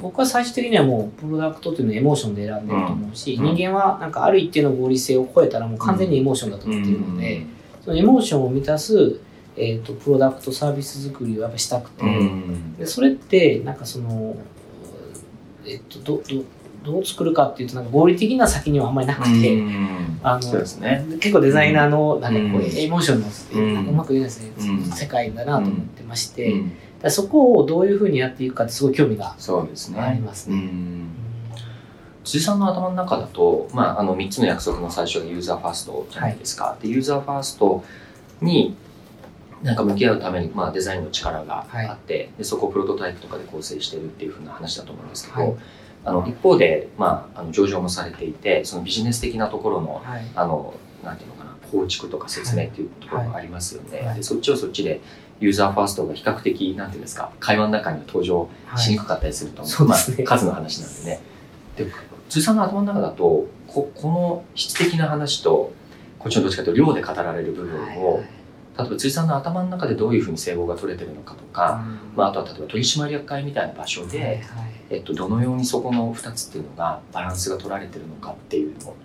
僕は最終的にはもうプロダクトというのをエモーションで選んでると思うし、うん。人間はなんかある一定の合理性を超えたらもう完全にエモーションだと思っているので、そのエモーションを満たす、えー、とプロダクトサービス作りをやっぱしたくて、うん。でそれってなんかその、えっと、どどどう作るかっていうとなんか合理的な先にはあんまりなくて、うん。あのそうですね。結構デザイナーのなんかこう、うん。エモーションの、うん。なんかうまく言えないですね、うん世界だなと思ってまして、うん。だからそこをどういうふうにやっていくかってすごい興味がそうですね。ありますね。うん。辻さんの頭の中だと、まあ、あの3つの約束の最初がユーザーファーストじゃないですか。でユーザーファーストになんか向き合うために、まあ、デザインの力があって、でそこをプロトタイプとかで構成してるっていうふうな話だと思うんですけど、はいあの一方で、まあ、あの上場もされていてそのビジネス的なところのはい。あのなんていうのかな構築とか説明っていうところがありますよね。はい。でそっちをそっちでユーザーファーストが比較的なんていうんですか会話の中には登場しにくかったりすると思う、そうですね。まあ、数の話なんでね。で辻さんの頭の中だとここの質的な話とこっちのどっちかというと量で語られる部分を、例えば辻さんの頭の中でどういうふうに整合が取れてるのかとか、まあ、あとは例えば取締役会みたいな場所で、はいはい。えっと、どのようにそこの2つっていうのがバランスが取られてるのかっていうのを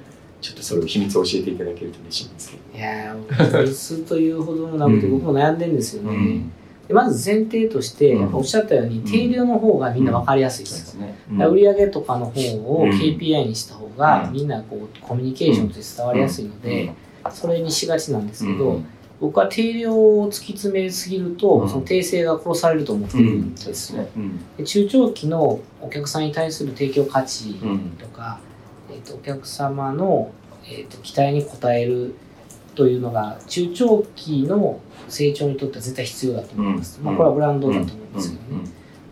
ちょっとそれを秘密を教えていただけると嬉しいんですけど。いやー、密というほどもなくて、うん僕も悩んでるんですよね。うん。でまず前提として、おっしゃったように、定量の方がみんな分かりやすいです。そうですね。だから売上とかの方をうん。KPI にした方が、うん。みんなこうコミュニケーションとして伝わりやすいので、それにしがちなんですけど、僕は定量を突き詰めすぎると、うん。その定性が殺されると思ってるんですすね。うん。で中長期のお客さんに対する提供価値うん。とか、えっとお客様の、えっと期待に応えるというのが中長期の成長にとっては絶対必要だと思います。うん。まあ、これはブランドだと思うんですけどね。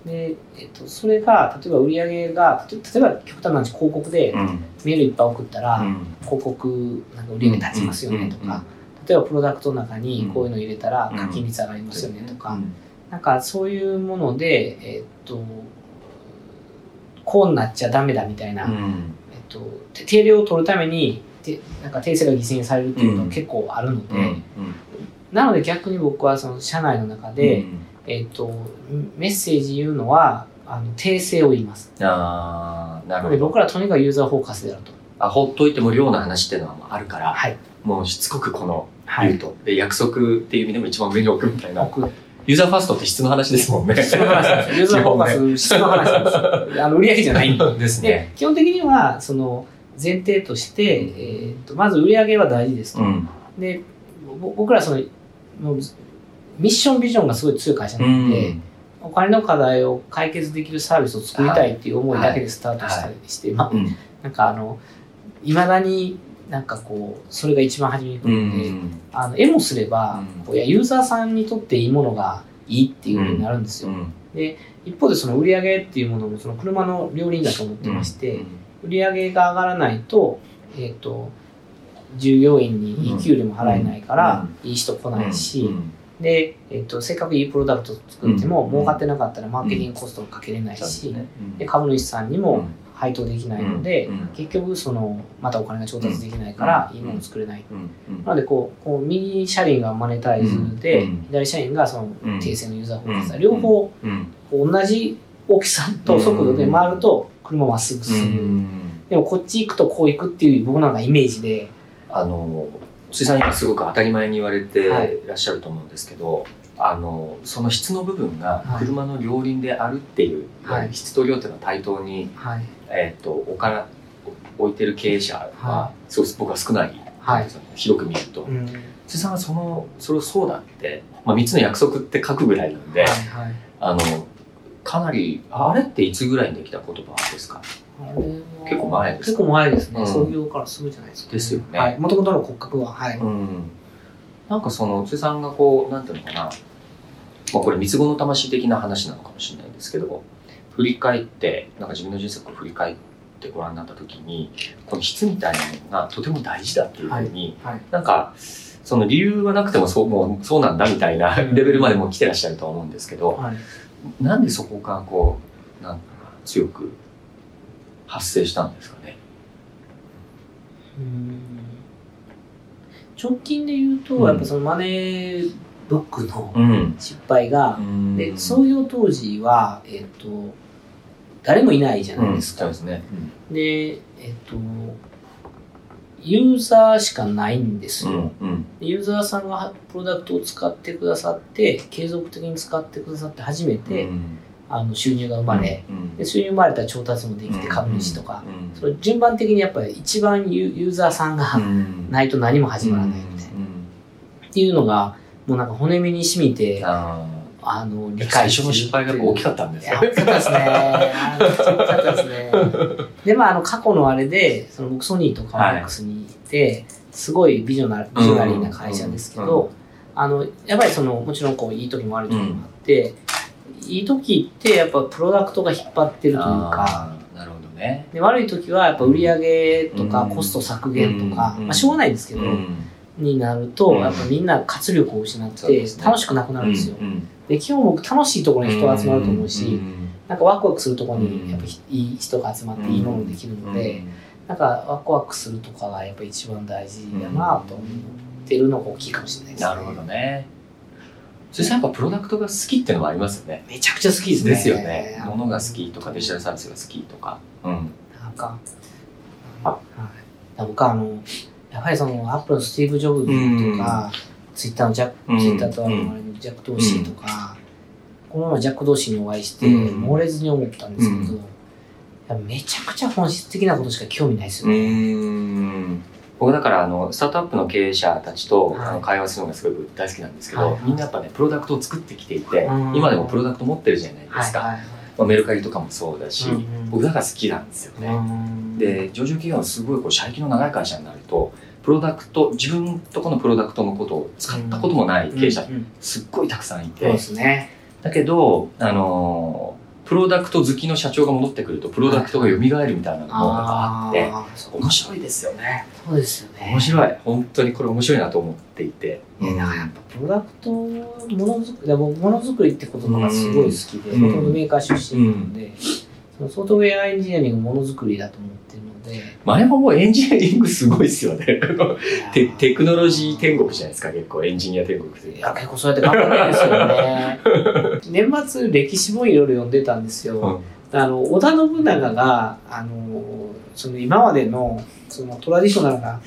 で、えっとそれが例えば売り上げが例えば極端な話広告でうん。メールいっぱい送ったら、うん。広告なんか売り上げ立ちますよねとか、例えばプロダクトの中にこういうの入れたら課金率上がりますよねとか、なんかそういうもので、えっとこうなっちゃダメだみたいな、うん。えっとて定量を取るためにてなんか訂正が犠牲にされるっていうことが結構あるので、うん。なので逆に僕はその社内の中で、えっとメッセージ言うのはあの訂正を言います。ああななのでるほど僕らとにかくユーザーフォーカスであると。あほっといても量の話っていうのはあるから、はい。もうしつこくこのはい。言うと、で約束っていう意味でも一番上に置くみたいな僕、ユーザーファーストって質の話ですもんね質の話なんです よ。ユーザーフォーカス、質の話なんですよ。あの売り上げじゃないんで。ですでね、基本的には、その、前提として、えーとまず売り上げは大事ですと。うんで、ぼ僕らその、ミッションビジョンがすごい強い会社なので、お金の課題を解決できるサービスを作りたいっていう思いだけでスタートしたりして、まあ、うんなんかあの、いまだになんかこう、それが一番初めに来う。あの、絵もすれば、うん。こういや、ユーザーさんにとっていいものがいいっていうふうになるんですよ。うん。一方でその売り上げっていうものもその車の両輪だと思ってまして、売り上げが上がらないと、えっ、と、従業員にいい給料も払えないから、いい人来ないし、うん。で、えっ、と、せっかくいいプロダクト作っても、うん。儲かってなかったらマーケティングコストもかけれないし、そうですね。で株主さんにも配当できないので、うんうん。結局その、またお金が調達できないから、うんいいもの作れない。うんうん。なのでこう、こう右車輪がマネタイズで、うん左車輪がそのうん。訂正のユーザーフォーカス、うん両方同じ大きさと速度で回ると車まっすぐう進む。んでもこっち行くとこう行くっていう僕なんかイメージで、あの辻さん今すごく当たり前に言われてはい。いらっしゃると思うんですけど、あのその質の部分がはい。車の両輪であるっていう、はい。質と量っていうのは対等に、はい。えー、と置から置いてる経営者ははすごく僕は少ない、はい。広く見ると、うん。辻さんはそのそれをそうだって、まあ、3つの約束って書くぐらいなんで、はいはい。あのかなりあれっていつぐらいにできた言葉ですか？結構前です結構前ですね。うん。創業からすぐじゃないですか、ですよね。はい。もともとの骨格は、はい。うん。なんかその辻さんがこうなんていうのかな、まあ、これ三つ子の魂的な話なのかもしれないんですけど振り返ってなんか自分の人生を振り返ってご覧になった時にこの質みたいなものがとても大事だっていうふうに、はいはいなんかその理由はなくてもそうもうそうなんだみたいなレベルまでもう来てらっしゃるとは思うんですけど、はい。なんでそこがこうなんか強く発生したんですかね？うん直近で言うと、うんやっぱそのマネーブックのん、失敗が、で創業当時は、えっと誰もいないじゃないですか。そうですね。で、えっとユーザーしかないんですよ。うんうん。でユーザーさんがプロダクトを使ってくださって継続的に使ってくださって初めて、うん。あの収入が生まれ、うんで収入生まれたら調達もできてうん株主とか、うん。それ順番的にやっぱり一番ユユーザーさんがうん。ないと何も始まらないみたいな、うん。っていうのがもうなんか骨身に染みてああの理解してる初の失敗が大きかったんですよいや。大きかったですね。大きかったですね。で、まあ、あの、過去のあれで、その僕ソニーとかマックスにいて、すごいビジョナビジョナリーな会社ですけど、うんあの、やっぱりその、もちろんこう、いい時も悪い時もあって、いい時ってやっぱプロダクトが引っ張ってるというか、なるほどね。で悪い時はやっぱ売り上げとかうんコスト削減とか、うんまあしょうがないんですけど、うんになると、うんやっぱみんな活力を失って楽しくなくなるんですよ。うんで、基本僕楽しいところに人が集まると思うし、んなんかワクワクするところうんにやっぱいい人が集まっていいものができるので、うんなんかワクワクするとかがやっぱ一番大事だなと思ってるのが大きいかもしれないですね。なるほどね。そしてやっぱプロダクトが好きっていうのもありますよね。めちゃくちゃ好きですね。ですよね。物が好きとかデジタルサービスが好きとか。うん。なんか、はい、僕はあの、やっぱりそのアップルのスティーブ・ジョブズとか、ツイッターのジャック、うん。ツイッターとあのジャック・ドーシーとか、このままジャック・ドーシーにお会いして、うん。猛烈に思ったんですけど、めちゃくちゃ本質的なことしか興味ないですうよね。ん。僕だからあのスタートアップの経営者たちと、はい。あの会話するのがすごい大好きなんですけど、はいみんなやっぱねプロダクトを作ってきていて、うん。今でもプロダクト持ってるじゃないですか、まあ、メルカリとかもそうだし、うん僕ら好きなんですよね、うんで上場企業のすごいこう社歴の長い会社になるとプロダクト自分とこのプロダクトのことを使ったこともない経営者すっごいたくさんいて、そうですね。だけどあのープロダクト好きの社長が戻ってくるとプロダクトが蘇るみたいなのもあってあー。そう面白いですよね。そうですよね。面白い。本当にこれ面白いなと思っていて、いや、だからやっぱプロダクト、ものづくり、僕ものづくりってことがすごい好きで、うん。もともとメーカー出身なので、そのソフトウェアエンジニアリングものづくりだと思ってるので、前ももうエンジニアリングすごいですよね。テテクノロジー天国じゃないですか結構エンジニア天国といういや、か結構そうやって頑張るんですよね。年末歴史もいろいろ読んでたんですよ。あの、織田信長が、あの、その今までの、そのトラディショナルな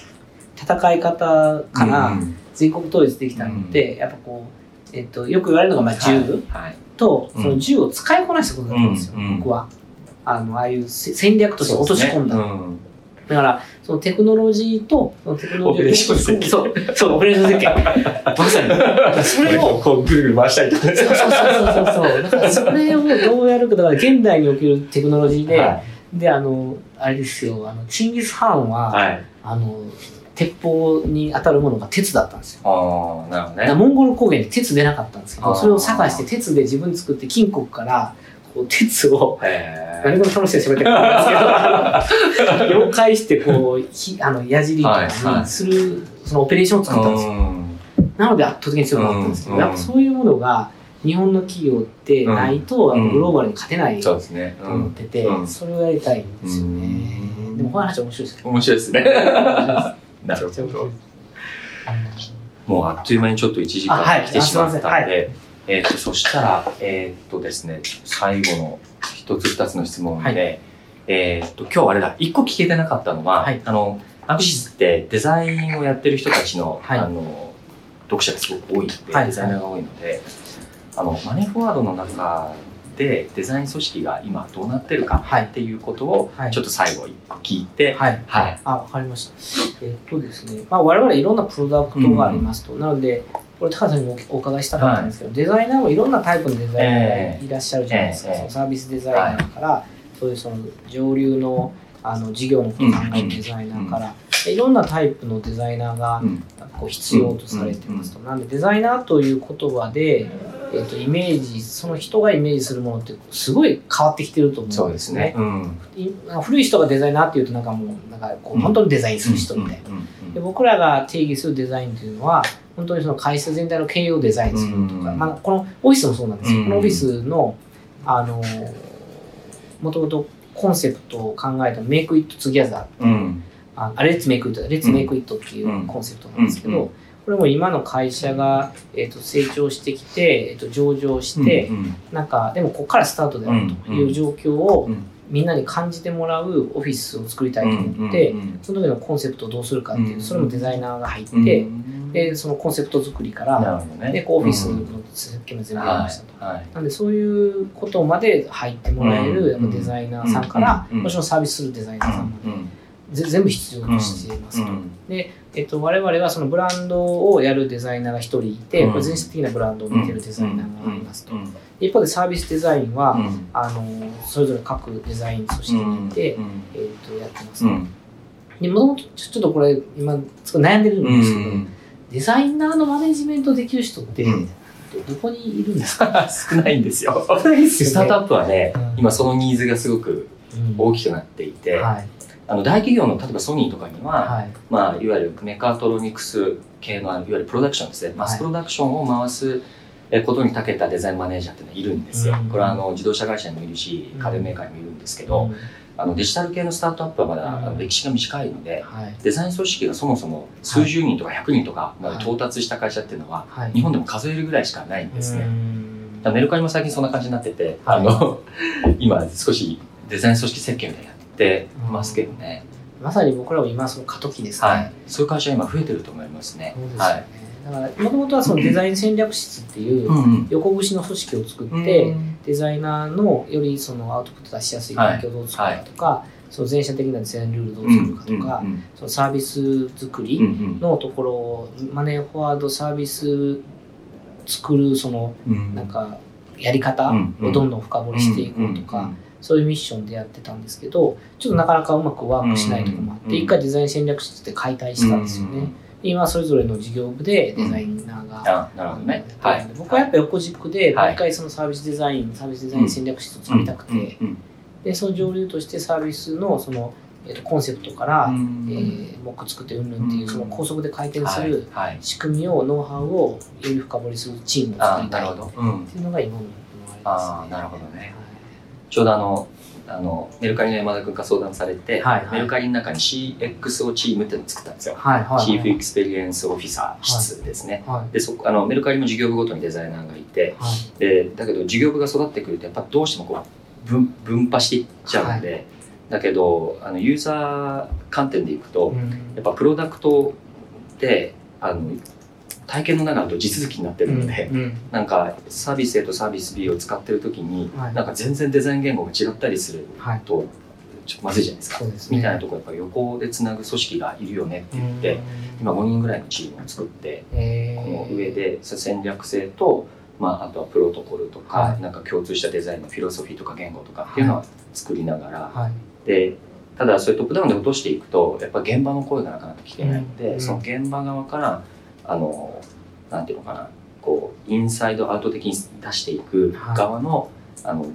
戦い方からうん全国統一できたのって、やっぱこう、えっと、よく言われるのが、まあ、銃、はいと、うん。その銃を使いこなしたことだったんですよ、うんうん。僕は。あの、ああいうせ戦略として落とし込んだ。だから、そのテクノロジーと、そのテクノロジーオペレーション設計そう、そう、オペレーション設計。まさに。それを、こうぐるぐる回したりとかそうそうそうそうそう。だからそれをどうやるか、だから現代におけるテクノロジーで、はで、あの、あれですよ、あの、チンギス・ハンは、はい。あの、鉄砲に当たるものが鉄だったんですよ。ああ、なるほどね。モンゴル高原に鉄出なかったんですけど、それを探して鉄で自分作って金国からこう鉄を、へ何でも楽しいで喋ってくるんですけど、溶解してこう、ひあの矢尻とはいかにはい。する、そのオペレーションを作ったんですよ。うん。なので圧倒的に強くなったんですけど、うんやっぱそういうものが日本の企業ってないと、うん。グローバルに勝てないと思っん。てて、うん。それをやりたいんですよね。うん。でもこの話面白いですけど。面白いですね。なるほど。もうあっという間にちょっと1時あはい。間来てしまったんで、えっ、と、そしたら、えっ、とですね、最後の一つ二つの質問で、はい。えっ、と、今日あれだ、一個聞けてなかったのは、はい。あの、アビシスってデザインをやってる人たちの、はい。あの、読者がすごく多いので、はい。デザイナーが多いので、あの、マネーフォワードの中でデザイン組織が今どうなってるかはい。っていうことを、はい。ちょっと最後聞いて、はい。はい。あ、わかりました。えっとですね、まあ、我々いろんなプロダクトがありますと。なので、これ高橋さんにもお伺いしたかったんですけど、デザイナーもいろんなタイプのデザイナーがいらっしゃるじゃないですか。ええ。そのサービスデザイナーから、そういうその上流のあの事業のことを考えるデザイナーから、でいろんなタイプのデザイナーがうん。こう必要とされてますと。なんでデザイナーという言葉で、えっとイメージ、その人がイメージするものってすごい変わってきてると思うんですね。ね。うん。い古い人がデザイナーっていうとなんかもうなんかこう本当にデザインする人みたいな、で僕らが定義するデザインっていうのは本当にその会社全体の経営をデザインするとか、うん。まあ、このオフィスもそうなんですよ、うん。このオフィスのあのもともとコンセプトを考えた Make it together うん。あ Let's make it Let's make it っていうコンセプトなんですけど、うんこれも今の会社が、えー、と成長してきて、えー、と上場して、うんなんかでもここからスタートであるという状況を、うん。みんなに感じてもらうオフィスを作りたいと思って、うんその時のコンセプトをどうするかっていう、うんそれもデザイナーが入って、うん。でそのコンセプト作りから, ね。でこうオフィスのうん。設計も全部やりましたと。はいはい。なんでそういうことまで入ってもらえうんるやっぱデザイナーさんから、うんもちろんサービスするデザイナーさんまで、全部必要としていますと。うんで、えっと、我々はそのブランドをやるデザイナーが一人いて、うん。これ全社的なブランドを見てるデザイナーがいますと。うん一方でサービスデザインは、うん。あのそれぞれ各デザイン組織にいて、うんえー、とやってますと。うん。でもともとちょっとこれ今悩んでるんうですけど、んデザイナーのマネジメントできる人って、うん。どどこにいるんですか？少ないんですよ。すよね。スタートアップはねうん、今そのニーズがすごくうん。大きくなっていて、はいあの大企業の例えばソニーとかには、はい。まあ、いわゆるメカトロニクス系のいわゆるプロダクションですね、マスプロダクションを回すえことに長けたデザインマネージャーっていうのはいるんですよ。うん。これはあの自動車会社にもいるし、家電メーカーにもいるんですけど、うん。あのデジタル系のスタートアップはまだ、歴史が短いので、はい。デザイン組織がそもそも数十人とか100人とかまで到達した会社っていうのは、はい。日本でも数えるぐらいしかないんですね。メルカリも最近そんな感じになってて、はい。あの 今少しデザイン組織設計みたいなってますけどね、まさに僕らも今その過渡期ですね、はい、そういう会社は今増えてると思いますね。すよね、はい。だからもともとはそのデザイン戦略室っていううん横串の組織を作うんって、デザイナーのよりそのアウトプット出しやすい環境をどう作るかとか、その全社的なデザインルールをどう作るかとか、うんそのサービス作りうんのところをマネーフォワードサービス作るそのうん。なんかやり方をどんどん深掘りしていこうとか、そういうミッションでやってたんですけどちょっとなかなかうまくワークしないところもあっうんて一回デザイン戦略室って解体したんですよね。今それぞれの事業部でデザイナーが、あなるほどね。ははいい。僕はやっぱ横軸で、はい毎回そのサービスデザイン、サービスデザイン戦略室を作りたくて、うんで、その上流としてサービスのその、えーとコンセプトから、うんえー、モック作ってうんぬんっていう、うんその高速で回転すはいるはい。仕組みを、ノウハウをより深掘りするチームを作ありたいっなるほど。うん。ていうのが今のあーなるほどねちょうどあの、あの、メルカリの山田君から相談されて、はいはいメルカリの中に CXO チームっていうのを作ったんですよ。はいはいはい。 Chief Experience Officer 室ですね。はいで、そこ、あの、メルカリも事業部ごとにデザイナーがいて、はいで、だけど事業部が育ってくると、やっぱどうしてもこう、分、分派していっちゃうんで、だけど、あの、ユーザー観点でいくと、うんやっぱプロダクトって、あの、体験の中だと地続きになってるので、うんうん。なんかサービス A とサービス B を使ってる時に、はい。なんか全然デザイン言語が違ったりするはい。とちょっとまずいじゃないですか。みたいなところやっぱ横でつなぐ組織がいるよねって言って、今5人ぐらいのチームを作って、えこの上で戦略性と、まあ、あとはプロトコルとか、はい。なんか共通したデザインのフィロソフィーとか言語とかっていうのは作りながら、はい。で、ただそれトップダウンで落としていくと、やっぱ現場の声がなかなか聞けないので、うん。その現場側から、あの、なんていうのかな、こう、インサイドアウト的に出していく側の、あの、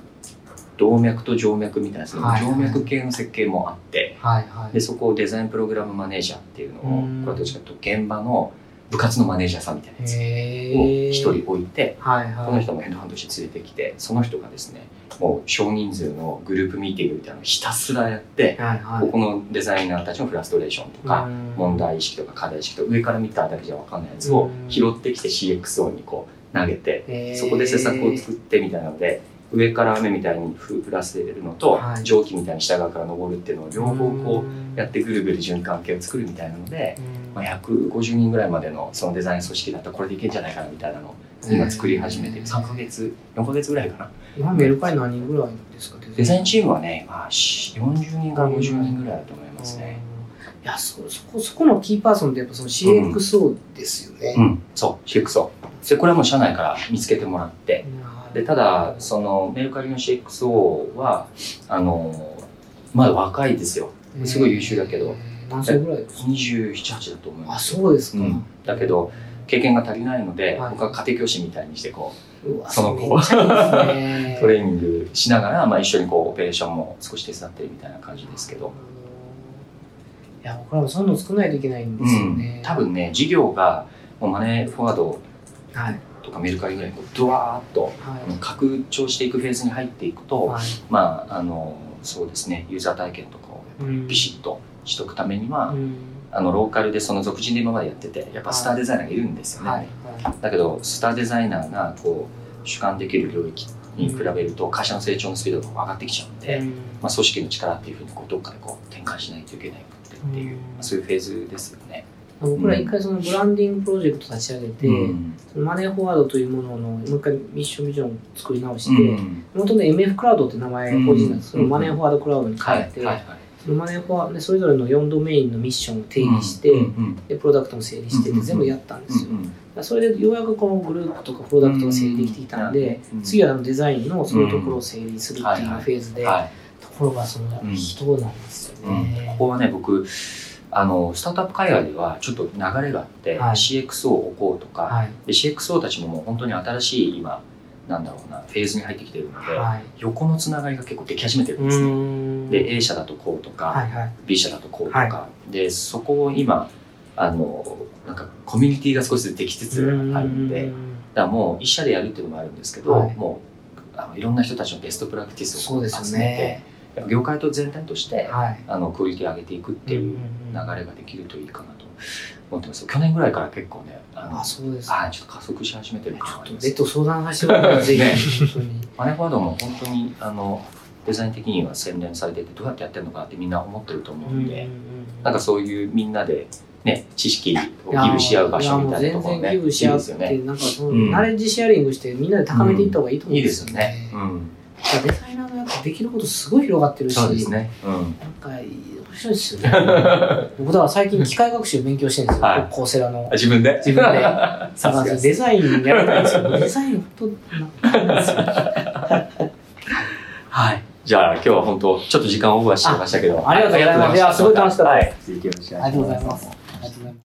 動脈と静脈みたいな、そのはい静脈系の設計もあって、はいはい。で、そこをデザインプログラムマネージャーっていうのを、うん。これはどっちかというと現場の部活のマネージャーさんみたいなやつへをー一人置いて、はいはい。この人もヘッドハンドして連れてきて、その人がですね、もう少人数のグループミーティングみたいなのをひたすらやって、はいはい。ここのデザイナーたちのフラストレーションとか、うん。問題意識とか課題意識とか、上から見ただけじゃ分かんないやつをうん。拾ってきて CXO にこう投げて、そこで施策を作ってみたいなので、上から雨みたいに降らせるのと、はい。蒸気みたいに下側から登るっていうのを両方こううやってぐるぐる循環系を作るみたいなので、うんまあ、150人ぐらいまでのそのデザイン組織だったらこれでいけんじゃないかなみたいなのを今作り始めて3ヶ月4ヶ月ぐらいかな。今メルカリ何人ぐらいですか？デザインチームはね、まあ、し40人から50人ぐらいだと思いますね。いやそそこそこのキーパーソンってやっぱその CXO ですよね。うん。そう CXO でこれはもう社内から見つけてもらって。でただそのメルカリの CXO はあのまだ若いですよ。すごい優秀だけど。えー何歳ぐらいですか？278だと思いまあすそうですか。うん。だけど経験が足りないので、はい。僕は家庭教師みたいにしてこうその子めっちゃいいですね。トレーニングしながら、まあ、一緒にこうオペレーションも少し手伝ってるみたいな感じですけど、いや僕らもそういうの作らないといけないんですよね。多分ね事業がもうマネーフォワードはい。とかメルカリぐらいこうドワーッとは拡張していくフェーズに入っていくいと、はい。まああのそうですねユーザー体験とかをうん。ビシッとしとくためには、うん。あのローカルでその俗人で今までやっててやっぱスターデザイナーがいるんですよね、はい。はだけどスターデザイナーがこう主観できる領域に比べると会社の成長のスピードが上がってきちゃうんい。で、うん。まあ、組織の力っていうふうにこうどっかでこう転換しないといけないっていう、うん。まあ、そういうフェーズですよね。僕ら一回そのブランディングプロジェクト立ち上げて、うん。そのマネーフォワードというもののもう一回ミッションビジョンを作り直しうて、ん。元々 MF クラウドって名前個人なんです、うんそのマネーフォワードクラウドにはい変えて、はいはいそのマネーフォワードでそれぞれの4ドメインのミッションを定義して、うんうんでプロダクトも整理して全部やったんですよ、うんだからそれでようやくこのグループとかプロダクトが整理できてきたんで、うん次はあのデザインのそういうところを整理するっていうはいはいフェーズで、はいところがその人なんですようん。ね。ここはね僕あのスタートアップ海外ではちょっと流れがあって、はい。CXO を置こうとか、はい。で CXO たちももう本当に新しい今なんだろうなフェーズに入ってきてるので、はい。横のつながりが結構でき始めてるんうですね。で A 社だとこうとか、はいはい。B 社だとこうとか、でそこを今あのなんかコミュニティが少しずつできつつあるんで、だからもう一社でやるっていうのもあるんですけど、はい。もうあのいろんな人たちのベストプラクティスをそうです集めて、よね。やっぱ業界と全体として、はい。あのクオリティを上げていくっていう流んれができるといいかなと思ってます。去年ぐらいから結構ねあそうです。はいちょっと加速し始めてるちょっと感じます別途相談させてもらってぜねひ。マネーフォワードも本当にあのデザイン的には洗練されててどうやってやってるのかなってみんな思ってると思うんで、なんかそういうみんなでね知識をギブし合う場所みたいなところね。やもう全然ギブし合って、いいですよねなんかその、うん。ナレッジシェアリングしてみんなで高めていった方がいいと思うんいいですですよね。よね、うん、デザイナーのやつできることすごい広がってるし、そうですね、うん、なんか面白いですよね。僕だから最近機械学習勉強してるんですよ、はい。コーセラの。自分で？自分で。さすデザインやらないんですけど、デザイン本当なんですよ。はい。じゃあ今日は本当ちょっと時間オーバーしちゃいましたけど。あありがとうございます。いやすごい楽しかったはい。続きよろしくお願い。ありがとうございます。